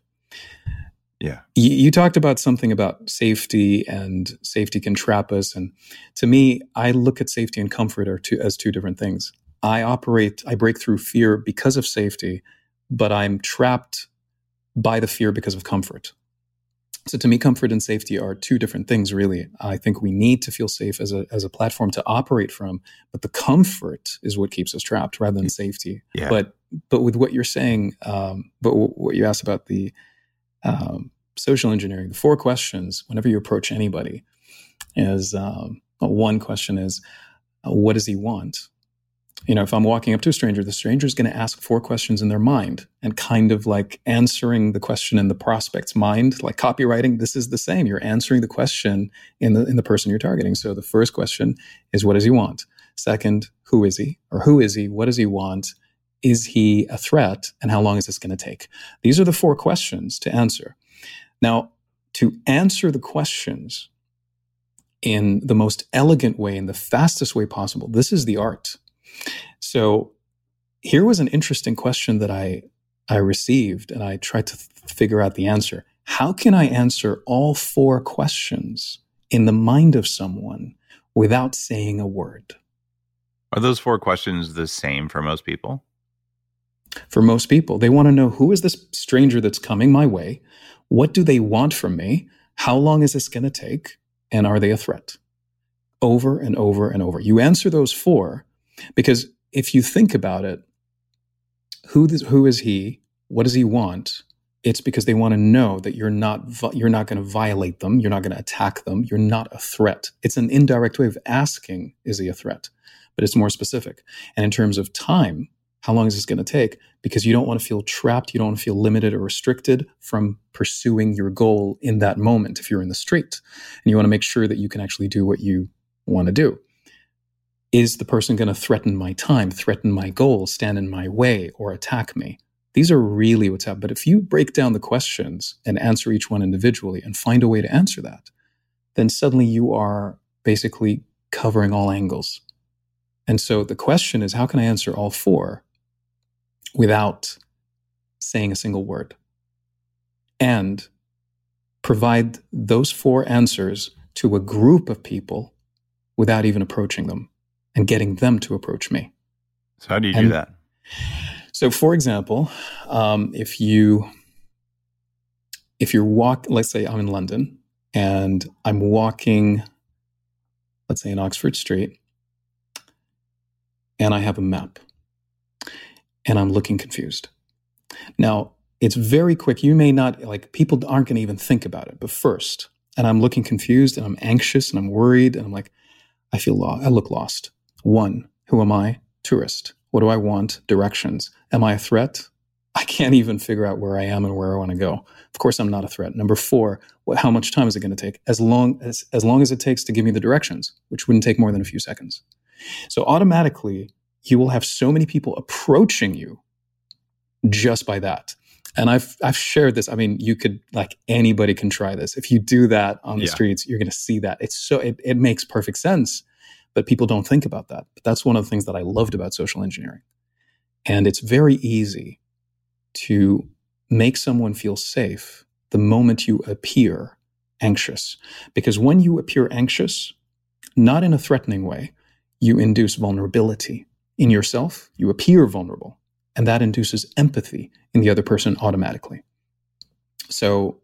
Yeah. You, you, talked about something about safety and safety can trap us. And to me, I look at safety and comfort are two, as two different things. I operate, I break through fear because of safety, but I'm trapped by the fear because of comfort. So to me, comfort and safety are two different things, really. I think we need to feel safe as a, as a platform to operate from, but the comfort is what keeps us trapped rather than safety. Yeah. But, but with what you're saying, um, but w- what you asked about the, um, social engineering, the four questions whenever you approach anybody is um, one question is, uh, what does he want? You know, if I'm walking up to a stranger, the stranger is going to ask four questions in their mind and kind of like answering the question in the prospect's mind, like copywriting. This is the same. You're answering the question in the in the person you're targeting. So the first question is, what does he want? Second, who is he or who is he? What does he want? Is he a threat? And how long is this going to take? These are the four questions to answer. Now, to answer the questions in the most elegant way, in the fastest way possible, this is the art. So, here was an interesting question that I, I received, and I tried to figure out the answer. How can I answer all four questions in the mind of someone without saying a word? Are those four questions the same for most people? For most people, they want to know who is this stranger that's coming my way? What do they want from me? How long is this going to take? And are they a threat? Over and over and over. You answer those four because if you think about it, who, this, who is he? What does he want? It's because they want to know that you're not you're not going to violate them, you're not going to attack them, you're not a threat. It's an indirect way of asking is he a threat? But it's more specific. And in terms of time, how long is this going to take? Because you don't want to feel trapped. You don't want to feel limited or restricted from pursuing your goal in that moment if you're in the street. And you want to make sure that you can actually do what you want to do. Is the person going to threaten my time, threaten my goal, stand in my way, or attack me? These are really what's happening. But if you break down the questions and answer each one individually and find a way to answer that, then suddenly you are basically covering all angles. And so the question is how can I answer all four without saying a single word and provide those four answers to a group of people without even approaching them and getting them to approach me. So, how do you And- do that? So, for example, um, if you if you're walk, let's say I'm in London and I'm walking, let's say in Oxford Street, and I have a map, and I'm looking confused. Now, it's very quick. You may not like people aren't going to even think about it, but first, and I'm looking confused, and I'm anxious, and I'm worried, and I'm like, I feel lost. I look lost. One, who am I? Tourist. What do I want? Directions. Am I a threat? I can't even figure out where I am and where I want to go. Of course, I'm not a threat. Number four, what, how much time is it going to take? As long as as long as it takes to give me the directions, which wouldn't take more than a few seconds. So automatically, you will have so many people approaching you just by that. And I've I've shared this. I mean, you could like anybody can try this. If you do that on the Yeah. streets, you're going to see that. It's so it, it makes perfect sense, but people don't think about that. But that's one of the things that I loved about social engineering. And it's very easy to make someone feel safe the moment you appear anxious. Because when you appear anxious, not in a threatening way, you induce vulnerability in yourself. You appear vulnerable, and that induces empathy in the other person automatically. So,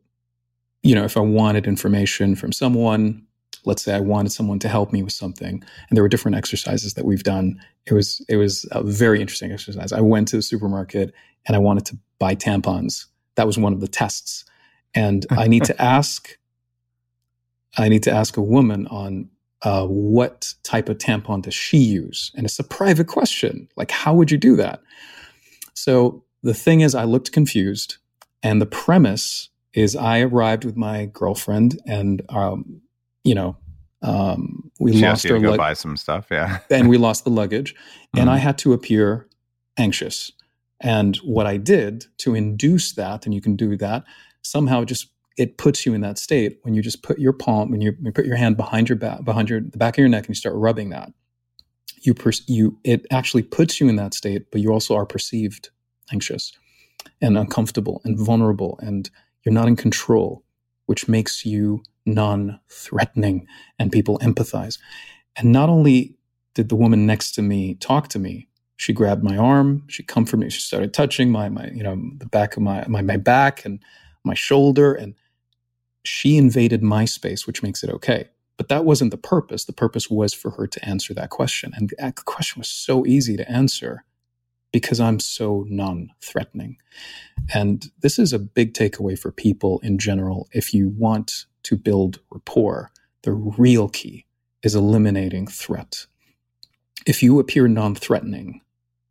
you know, if I wanted information from someone, let's say I wanted someone to help me with something, and there were different exercises that we've done. It was it was a very interesting exercise. I went to the supermarket and I wanted to buy tampons. That was one of the tests, and I need to ask. I need to ask a woman on uh, what type of tampon does she use, and it's a private question. Like, how would you do that? So the thing is, I looked confused, and the premise is I arrived with my girlfriend, and um, you know, um, we She lost our to go lug- buy some stuff. Yeah. and we lost the luggage, and Mhm. I had to appear anxious. And what I did to induce that, and you can do that somehow, just it puts you in that state when you just put your palm, when you, you put your hand behind your back, behind your the back of your neck, and you start rubbing that. You per, you it actually puts you in that state, but you also are perceived anxious and uncomfortable and vulnerable, and you're not in control, which makes you non-threatening, and people empathize. And not only did the woman next to me talk to me, she grabbed my arm, she comforted me, she started touching my my you know the back of my my, my back and my shoulder, and she invaded my space, which makes it okay. But that wasn't the purpose. The purpose was for her to answer that question, and the question was so easy to answer because I'm so non-threatening. And this is a big takeaway for people in general. If you want to build rapport, the real key is eliminating threat. If you appear non threatening,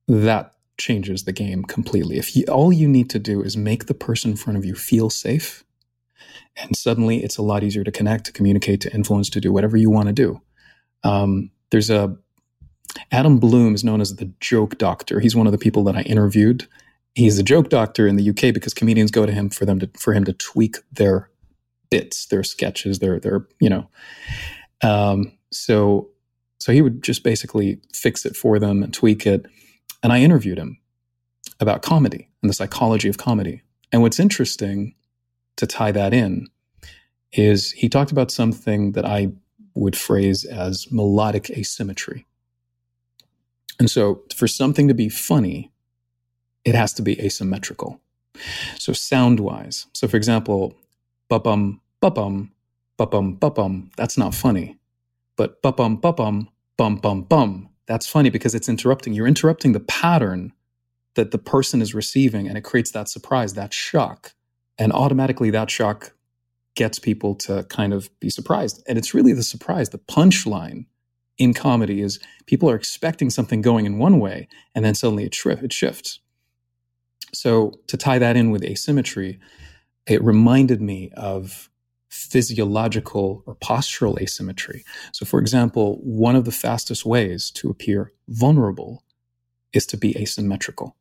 that changes the game completely. If you, all you need to do is make the person in front of you feel safe, and suddenly it's a lot easier to connect, to communicate, to influence, to do whatever you want to do. Um, there's a Adam Bloom is known as the joke doctor. He's one of the people that I interviewed. He's a joke doctor in the UK because comedians go to him for them to for him to tweak their bits, their sketches, their their you know. Um, so so he would just basically fix it for them and tweak it. And I interviewed him about comedy and the psychology of comedy. And what's interesting to tie that in is he talked about something that I would phrase as melodic asymmetry. And so for something to be funny, it has to be asymmetrical. So sound wise. So for example, ba-bum, ba-bum, ba-bum, ba-bum, that's not funny. But ba-bum, ba-bum, bum, bum, bum, that's funny because it's interrupting. You're interrupting the pattern that the person is receiving and it creates that surprise, that shock. And automatically that shock gets people to kind of be surprised. And it's really the surprise, the punchline in comedy is people are expecting something going in one way and then suddenly it, it shifts. So to tie that in with asymmetry, it reminded me of physiological or postural asymmetry. So, for example, one of the fastest ways to appear vulnerable is to be asymmetrical.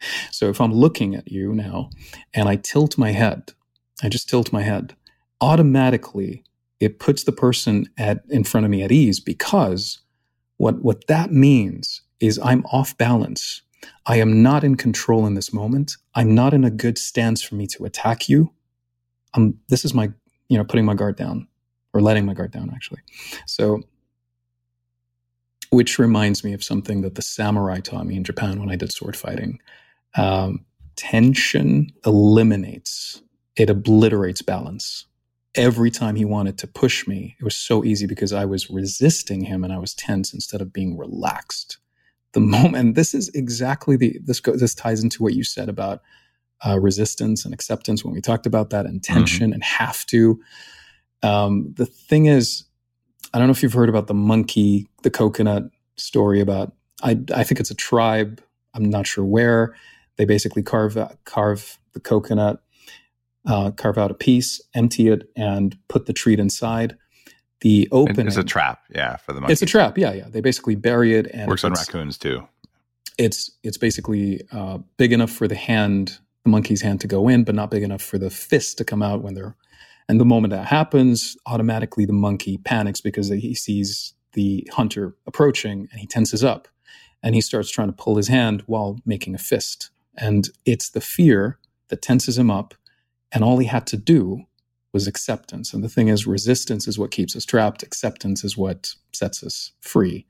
So, if I'm looking at you now and I tilt my head, I just tilt my head, automatically it puts the person at in front of me at ease because what what that means is I'm off balance. I am not in control in this moment. I'm not in a good stance for me to attack you. Um, this is my, you know, putting my guard down or letting my guard down, actually. So, which reminds me of something that the samurai taught me in Japan when I did sword fighting. Um, tension eliminates, it obliterates balance. Every time he wanted to push me, it was so easy because I was resisting him and I was tense instead of being relaxed. The moment, and this is exactly the this go, this ties into what you said about uh, resistance and acceptance when we talked about that and tension and have to. Um, the thing is, I don't know if you've heard about the monkey, the coconut story about. I I think it's a tribe. I'm not sure where. They basically carve carve the coconut, uh, carve out a piece, empty it, and put the treat inside. The opening. It's a trap, yeah, for the monkey. It's a trap. Yeah, yeah. They basically bury it and Works on raccoons too. it's it's basically uh, big enough for the hand, the monkey's hand to go in, but not big enough for the fist to come out when they're. And the moment that happens, automatically the monkey panics because he sees the hunter approaching and he tenses up, and he starts trying to pull his hand while making a fist. And it's the fear that tenses him up, and all he had to do was acceptance. And the thing is, resistance is what keeps us trapped. Acceptance is what sets us free.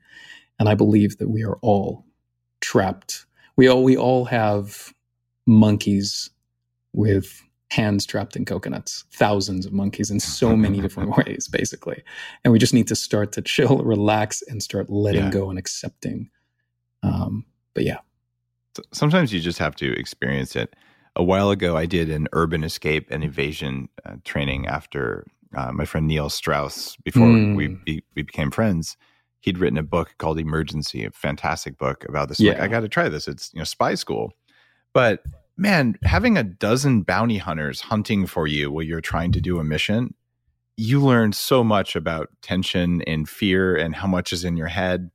And I believe that we are all trapped. We all we all have monkeys with hands trapped in coconuts. Thousands of monkeys in so many different ways, basically. And we just need to start to chill, relax, and start letting Yeah. go and accepting. Um, but yeah, Sometimes you just have to experience it. A while ago, I did an urban escape and evasion uh, training after uh, my friend Neil Strauss, before Mm. we, be, we became friends, he'd written a book called Emergency, a fantastic book about this. I'm Like, I got to try this. It's, you know, spy school. But man, having a dozen bounty hunters hunting for you while you're trying to do a mission, you learn so much about tension and fear and how much is in your head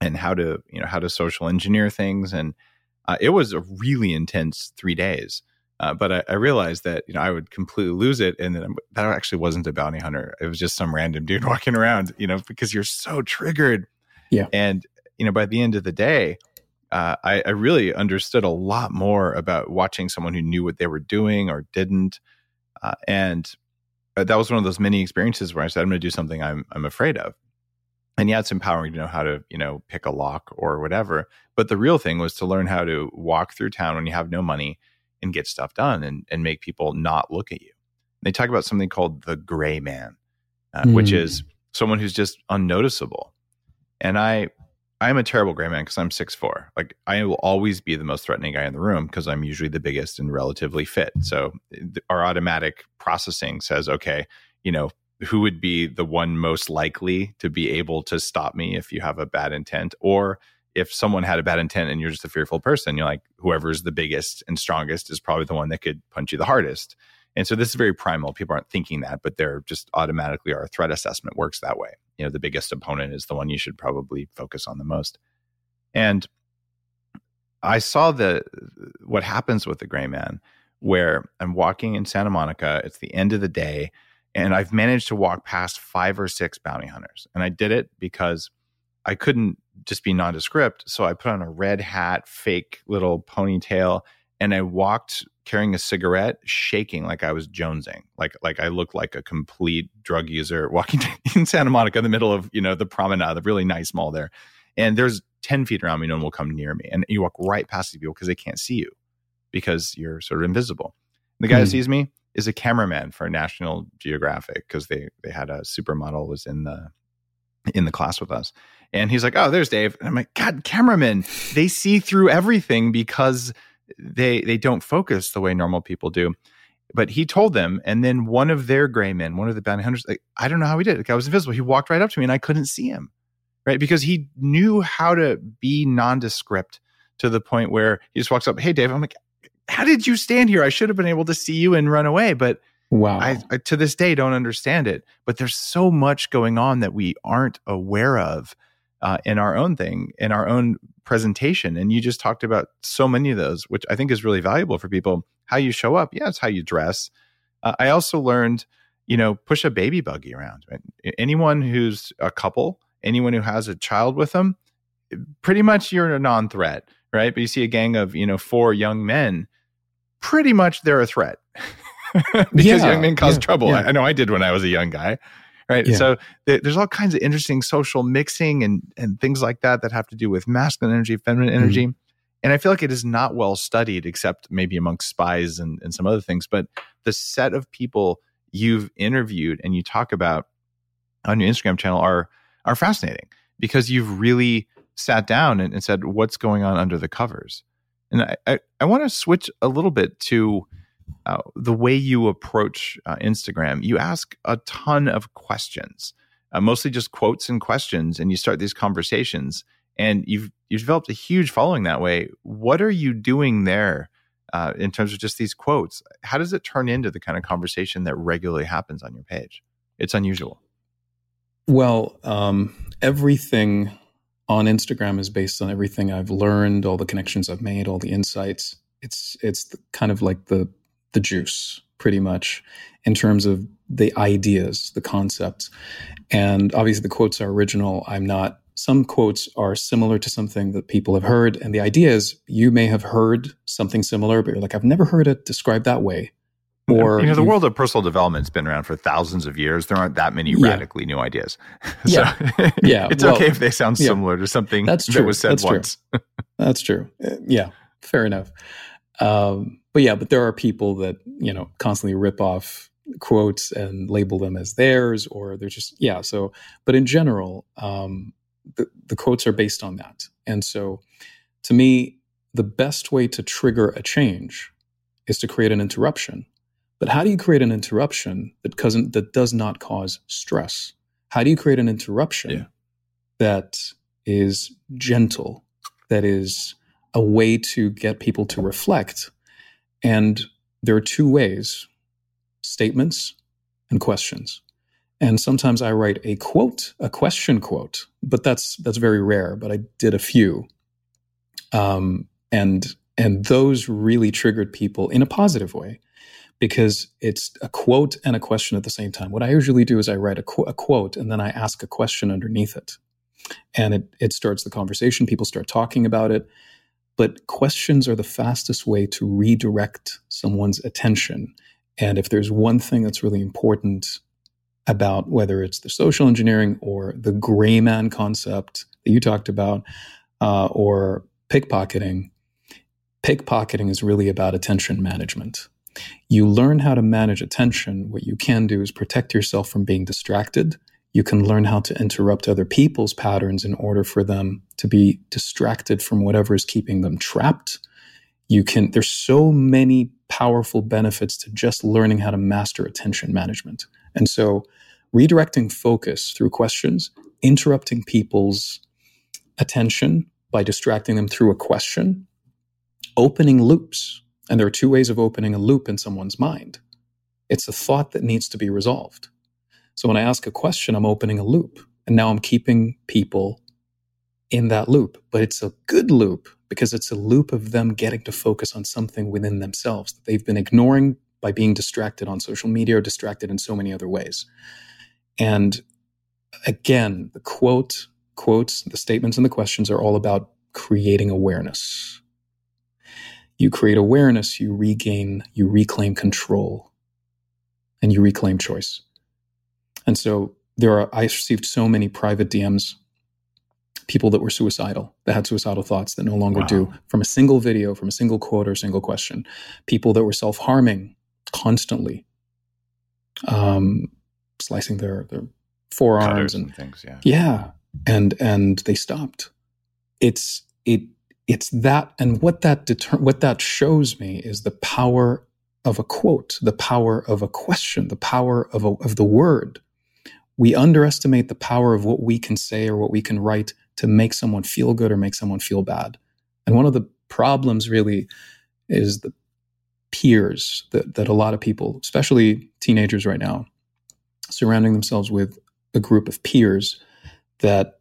and how to, you know, how to social engineer things. And uh, it was a really intense three days. Uh, but I, I, realized that you know I would completely lose it, and then that actually wasn't a bounty hunter. It was just some random dude walking around, you know, because you're so triggered. Yeah. And you know, by the end of the day, uh, I, I, really understood a lot more about watching someone who knew what they were doing or didn't. Uh, and uh, that was one of those many experiences where I said, I'm going to do something I'm, I'm afraid of. And yeah, it's empowering to know how to, you know, pick a lock or whatever. But the real thing was to learn how to walk through town when you have no money and get stuff done and, and make people not look at you. They talk about something called the gray man, mm. which is hmm. someone who's just unnoticeable. And I I'm a terrible gray man because I'm six four. Like I will always be the most threatening guy in the room because I'm usually the biggest and relatively fit. So th- our automatic processing says, okay, you know, who would be the one most likely to be able to stop me if you have a bad intent, or if someone had a bad intent and you're just a fearful person, you're like whoever's the biggest and strongest is probably the one that could punch you the hardest. And so this is very primal. People aren't thinking that, but they're just automatically our threat assessment works that way. You know, the biggest opponent is the one you should probably focus on the most. And I saw the what happens with the gray man where I'm walking in Santa Monica, it's the end of the day, and I've managed to walk past five or six bounty hunters. And I did it because I couldn't just be nondescript. So I put on a red hat, fake little ponytail, and I walked carrying a cigarette, shaking like I was jonesing, like like I looked like a complete drug user walking in Santa Monica in the middle of you know the promenade, the really nice mall there. And there's ten feet around me, no one will come near me, and you walk right past these people because they can't see you because you're sort of invisible. The guy mm. who hmm. sees me is a cameraman for National Geographic because they they had a supermodel was in the in the class with us. And he's like, "Oh, there's Dave." And I'm like, "God, cameramen, they see through everything because they they don't focus the way normal people do. But he told them, and then one of their gray men, one of the bounty hunters, like, I don't know how he did. The guy was invisible. He walked right up to me, and I couldn't see him, right? Because he knew how to be nondescript to the point where he just walks up, "Hey, Dave." I'm like, "How did you stand here? I should have been able to see you and run away." But wow, I, I to this day don't understand it. But there's so much going on that we aren't aware of uh, in our own thing, in our own presentation. And you just talked about so many of those, which I think is really valuable for people. How you show up, yeah, it's how you dress. Uh, I also learned, you know, push a baby buggy around. Right? Anyone who's a couple, anyone who has a child with them, pretty much you're a non-threat, right? But you see a gang of you know four young men, pretty much they're a threat because yeah, young men cause yeah, trouble. Yeah. I, I know I did when I was a young guy right so th- there's all kinds of interesting social mixing and and things like that that have to do with masculine energy feminine mm-hmm. energy mm-hmm. and i feel like it is not well studied except maybe amongst spies and, and some other things but the set of people you've interviewed and you talk about on your instagram channel are are fascinating because you've really sat down and, and said what's going on under the covers and i i, I want to switch a little bit to uh, the way you approach uh, Instagram, you ask a ton of questions, uh, mostly just quotes and questions, and you start these conversations. And you've you've developed a huge following that way. What are you doing there uh, in terms of just these quotes? How does it turn into the kind of conversation that regularly happens on your page? It's unusual. Well, um, everything on Instagram is based on everything I've learned, all the connections I've made, all the insights. It's it's kind of like the the juice pretty much in terms of the ideas, the concepts. And obviously, the quotes are original. I'm not, some quotes are similar to something that people have heard. And the idea is you may have heard something similar, but you're like, I've never heard it described that way. Or, you know, the world of personal development's been around for thousands of years. There aren't that many yeah. radically new ideas. so yeah. yeah. it's well, okay if they sound similar yeah. to something that's true. that was said that's once. True. that's true. Uh, yeah. Fair enough. Um, but yeah, but there are people that you know constantly rip off quotes and label them as theirs, or they're just yeah. So, but in general, um, the the quotes are based on that, and so to me, the best way to trigger a change is to create an interruption. But how do you create an interruption that doesn't that does not cause stress? How do you create an interruption yeah. that is gentle, that is a way to get people to reflect And there are two ways statements and questions. And sometimes I write a quote, a question quote, but that's that's very rare. But I did a few, um, and and those really triggered people in a positive way because it's a quote and a question at the same time. What I usually do is I write a, qu- a quote and then I ask a question underneath it, and it it starts the conversation. People start talking about it, but questions are the fastest way to redirect someone's attention. And if there's one thing that's really important about whether it's the social engineering or the gray man concept that you talked about, uh, or pickpocketing, pickpocketing is really about attention management. You learn how to manage attention. What you can do is protect yourself from being distracted. You can learn how to interrupt other people's patterns in order for them to be distracted from whatever is keeping them trapped. You can, there's so many powerful benefits to just learning how to master attention management. And so, redirecting focus through questions, interrupting people's attention by distracting them through a question, opening loops. And there are two ways of opening a loop in someone's mind it's a thought that needs to be resolved. So when I ask a question, I'm opening a loop. And now I'm keeping people in that loop. But it's a good loop because it's a loop of them getting to focus on something within themselves that they've been ignoring by being distracted on social media or distracted in so many other ways. And again, the quote, quotes, the statements, and the questions are all about creating awareness. You create awareness, you regain, you reclaim control, and you reclaim choice. And so there are, I received so many private DMs, people that were suicidal, that had suicidal thoughts that no longer wow. do, from a single video, from a single quote or a single question. People that were self harming constantly, um, slicing their their forearms and, and, things. Yeah, yeah, and and they stopped. It's it it's that, and what that deter- what that shows me is the power of a quote, the power of a question, the power of a, of the word. We underestimate the power of what we can say or what we can write to make someone feel good or make someone feel bad. And one of the problems really is the peers that, that a lot of people, especially teenagers right now, surrounding themselves with a group of peers that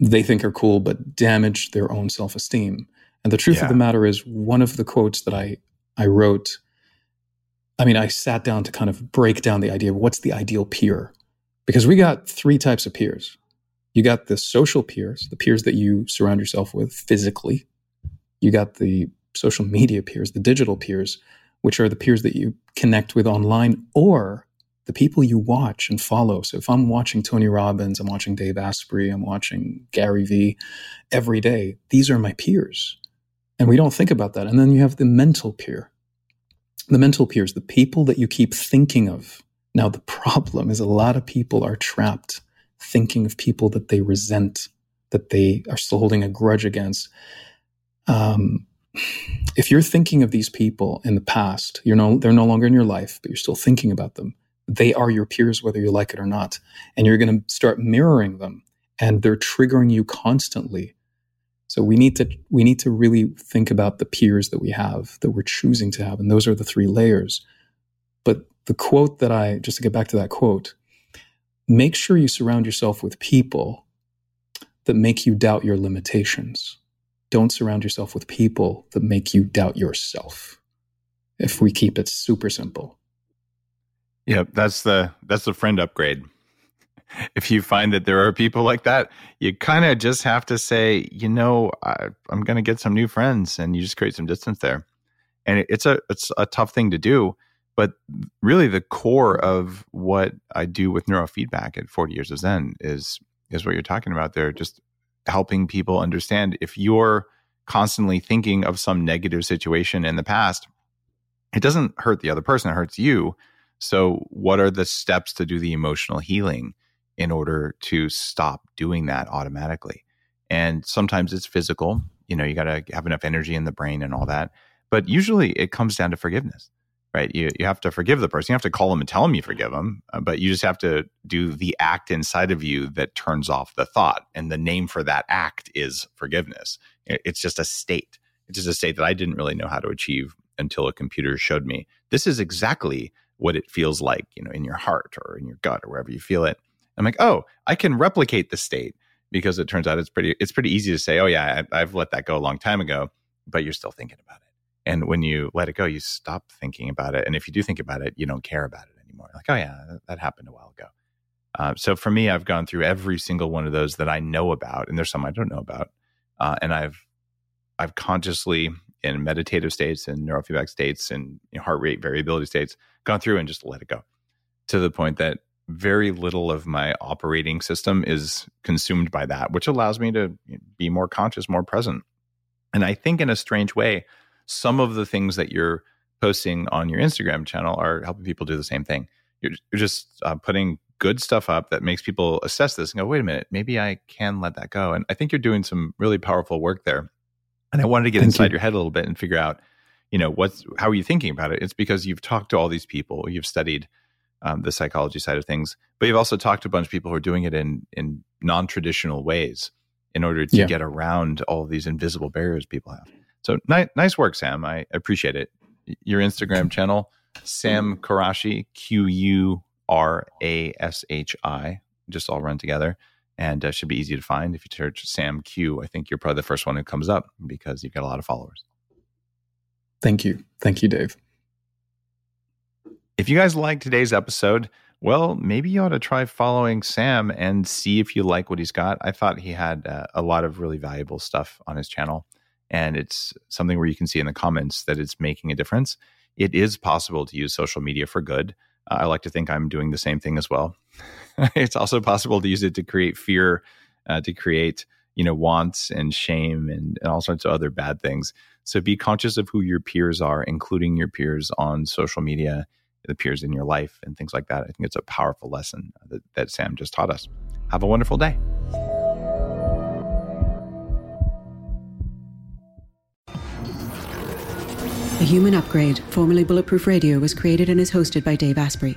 they think are cool but damage their own self-esteem. And the truth yeah. of the matter is one of the quotes that I I wrote I mean I sat down to kind of break down the idea of what's the ideal peer because we got three types of peers. You got the social peers, the peers that you surround yourself with physically. You got the social media peers, the digital peers, which are the peers that you connect with online or the people you watch and follow. So if I'm watching Tony Robbins, I'm watching Dave Asprey, I'm watching Gary Vee every day, these are my peers. And we don't think about that. And then you have the mental peer. The mental peers, the people that you keep thinking of. Now, the problem is a lot of people are trapped thinking of people that they resent, that they are still holding a grudge against. Um, if you're thinking of these people in the past, you're no, they're no longer in your life, but you're still thinking about them they are your peers, whether you like it or not. And you're going to start mirroring them and they're triggering you constantly. So we need to we need to really think about the peers that we have that we're choosing to have, and those are the three layers. But the quote that I just to get back to that quote, make sure you surround yourself with people that make you doubt your limitations. Don't surround yourself with people that make you doubt yourself. If we keep it super simple. Yep, that's the that's the friend upgrade. If you find that there are people like that, you kind of just have to say, you know, I, am going to get some new friends, and you just create some distance there. And it, it's a it's a tough thing to do, but really the core of what I do with neurofeedback at 40 Years of Zen is is what you're talking about there. Just helping people understand if you're constantly thinking of some negative situation in the past, it doesn't hurt the other person; it hurts you so, what are the steps to do the emotional healing in order to stop doing that automatically? And sometimes it's physical, you know, you got to have enough energy in the brain and all that. But usually it comes down to forgiveness, right? You, you have to forgive the person. You have to call them and tell them you forgive them, uh, but you just have to do the act inside of you that turns off the thought. And the name for that act is forgiveness. It's just a state. It's just a state that I didn't really know how to achieve until a computer showed me this is exactly what it feels like, you know, in your heart or in your gut or wherever you feel it. I'm like, oh, I can replicate the state because it turns out it's pretty it's pretty easy to say, oh yeah, I, I've let that go a long time ago, but you're still thinking about it. And when you let it go, you stop thinking about it. And if you do think about it, you don't care about it anymore. Like, oh yeah, that happened a while ago. Uh, so for me, I've gone through every single one of those that I know about, and there's some I don't know about, uh, and I've I've consciously in meditative states and neurofeedback states and you know, heart rate variability states gone through and just let it go to the point that very little of my operating system is consumed by that, which allows me to be more conscious, more present. And I think in a strange way, some of the things that you're posting on your Instagram channel are helping people do the same thing. You're, you're just uh, putting good stuff up that makes people assess this and go, wait a minute, maybe I can let that go. And I think you're doing some really powerful work there. And I wanted to get Thank inside you. your head a little bit and figure out, you know, what's how are you thinking about it? It's because you've talked to all these people, you've studied um, the psychology side of things, but you've also talked to a bunch of people who are doing it in in non traditional ways in order to yeah. get around all these invisible barriers people have. So nice, nice work, Sam. I appreciate it. Your Instagram channel, Sam Qurashi, Q U R A S H I, just all run together, and uh, should be easy to find. If you search Sam Q, I think you're probably the first one who comes up because you've got a lot of followers. Thank you, thank you, Dave. If you guys like today's episode, well, maybe you ought to try following Sam and see if you like what he's got. I thought he had uh, a lot of really valuable stuff on his channel, and it's something where you can see in the comments that it's making a difference. It is possible to use social media for good. Uh, I like to think I'm doing the same thing as well. it's also possible to use it to create fear, uh, to create you know wants and shame and, and all sorts of other bad things. So be conscious of who your peers are, including your peers on social media, the peers in your life, and things like that. I think it's a powerful lesson that, that Sam just taught us. Have a wonderful day. A Human Upgrade, formerly Bulletproof Radio, was created and is hosted by Dave Asprey.